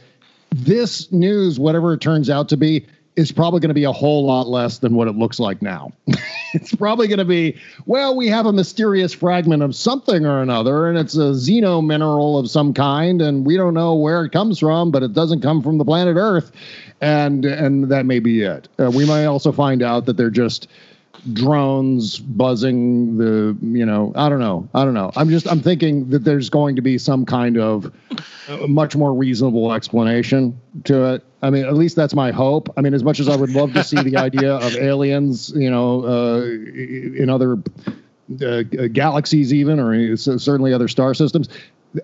this news, whatever it turns out to be, is probably going to be a whole lot less than what it looks like now. it's probably going to be, well, we have a mysterious fragment of something or another, and it's a xeno mineral of some kind, and we don't know where it comes from, but it doesn't come from the planet Earth, and and that may be it. Uh, we might also find out that they're just drones buzzing the you know i don't know i don't know. I'm just i'm thinking that there's going to be some kind of much more reasonable explanation to it. I mean at least that's my hope. I mean as much as i would love to see the idea of aliens you know uh, in other uh, galaxies even or certainly other star systems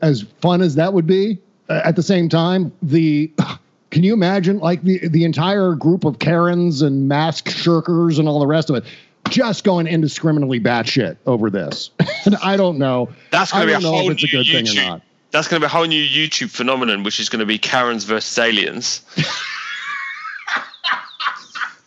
as fun as that would be at the same time the can you imagine like the the entire group of Karens and mask shirkers and all the rest of it just going indiscriminately batshit over this. and I don't know. That's going to be a whole it's a good YouTube. thing or not. That's going to be a whole new YouTube phenomenon, which is going to be Karens versus aliens.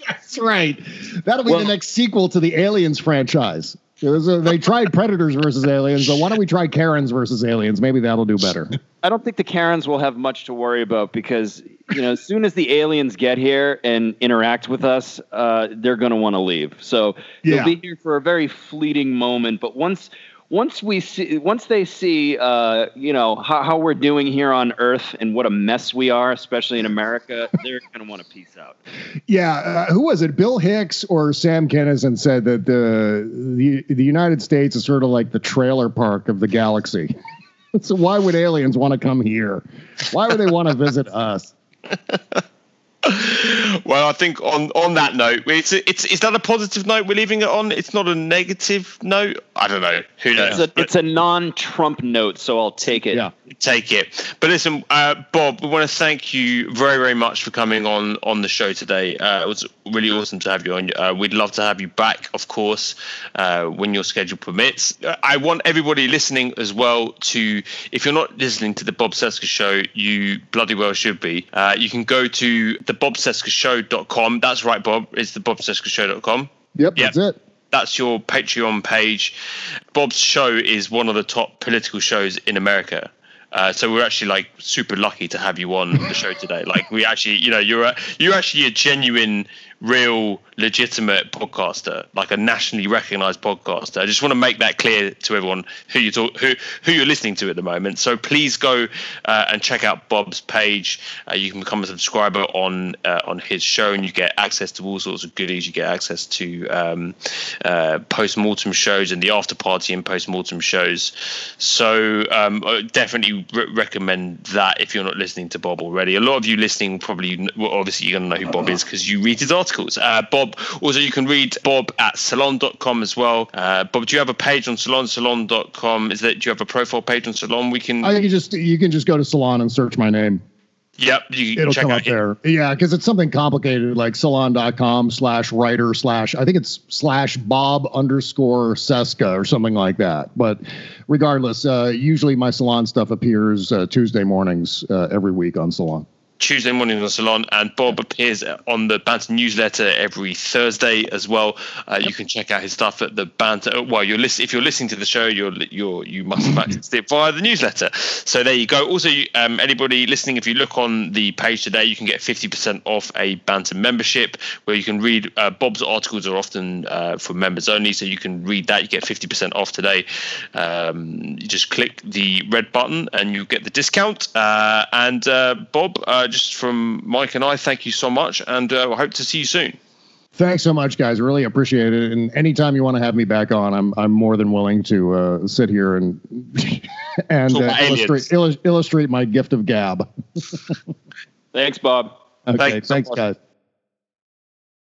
That's right. That'll be well, the next sequel to the Aliens franchise. A, they tried Predators versus Aliens, so why don't we try Karens versus Aliens? Maybe that'll do better. I don't think the Karens will have much to worry about because you know, as soon as the aliens get here and interact with us, uh, they're going to want to leave. So yeah. they'll be here for a very fleeting moment, but once once we see, once they see, uh, you know, how, how we're doing here on Earth and what a mess we are, especially in America, they're going to want to peace out. Yeah, uh, who was it? Bill Hicks or Sam Kinison said that the the the United States is sort of like the trailer park of the galaxy. so why would aliens want to come here? Why would they want to visit us? well, I think on on that note, it's it's is that a positive note we're leaving it on? It's not a negative note. I don't know. Who knows? It's a, it's a non-Trump note, so I'll take it. Yeah, take it. But listen, uh, Bob, we want to thank you very very much for coming on on the show today. Uh, it was really awesome to have you on. Uh, we'd love to have you back, of course, uh, when your schedule permits. Uh, I want everybody listening as well to, if you're not listening to the Bob Cesca show, you bloody well should be. Uh, you can go to the bobcescashow.com. That's right, Bob. It's the bobcescashow.com. Yep, yep, that's it. That's your Patreon page. Bob's show is one of the top political shows in America. Uh, so we're actually like super lucky to have you on the show today. Like we actually, you know, you're a, you're actually a genuine real legitimate podcaster, like a nationally recognized podcaster. I just want to make that clear to everyone who you talk, who who you're listening to at the moment. So please go uh, and check out Bob's page. Uh, you can become a subscriber on uh, on his show, and you get access to all sorts of goodies. You get access to um, uh, post mortem shows and the after party and post mortem shows. So um, definitely re- recommend that if you're not listening to Bob already. A lot of you listening probably, well, obviously, you're going to know who Bob is because you read his articles articles. Uh, Bob, also you can read Bob at salon.com as well. Uh, Bob, do you have a page on salon, salon.com? Is that, do you have a profile page on salon? We can. I think you just, you can just go to salon and search my name. Yep, it'll come up there. Yeah, because it's something complicated like salon.com slash writer slash I think it's slash Bob underscore Cesca or something like that. But regardless, uh, usually my salon stuff appears uh, Tuesday mornings uh, every week on Salon. Tuesday morning on the salon, and Bob appears on the Banter newsletter every Thursday as well. Uh, you can check out his stuff at the Banter. Well, you're list- if you're listening to the show, you're you're you must have accessed it via the newsletter. So there you go. Also, um, anybody listening, if you look on the page today, you can get 50% off a Banter membership, where you can read uh, Bob's articles are often uh, for members only, so you can read that. You get 50% off today. Um, you just click the red button and you get the discount. Uh, and uh, Bob uh, just from Mike and I, thank you so much, and uh, I hope to see you soon. Thanks so much, guys. Really appreciate it. And anytime you want to have me back on, I'm I'm more than willing to uh, sit here and and uh, illustrate illustrate my gift of gab. thanks, Bob. Okay, thanks, thanks guys.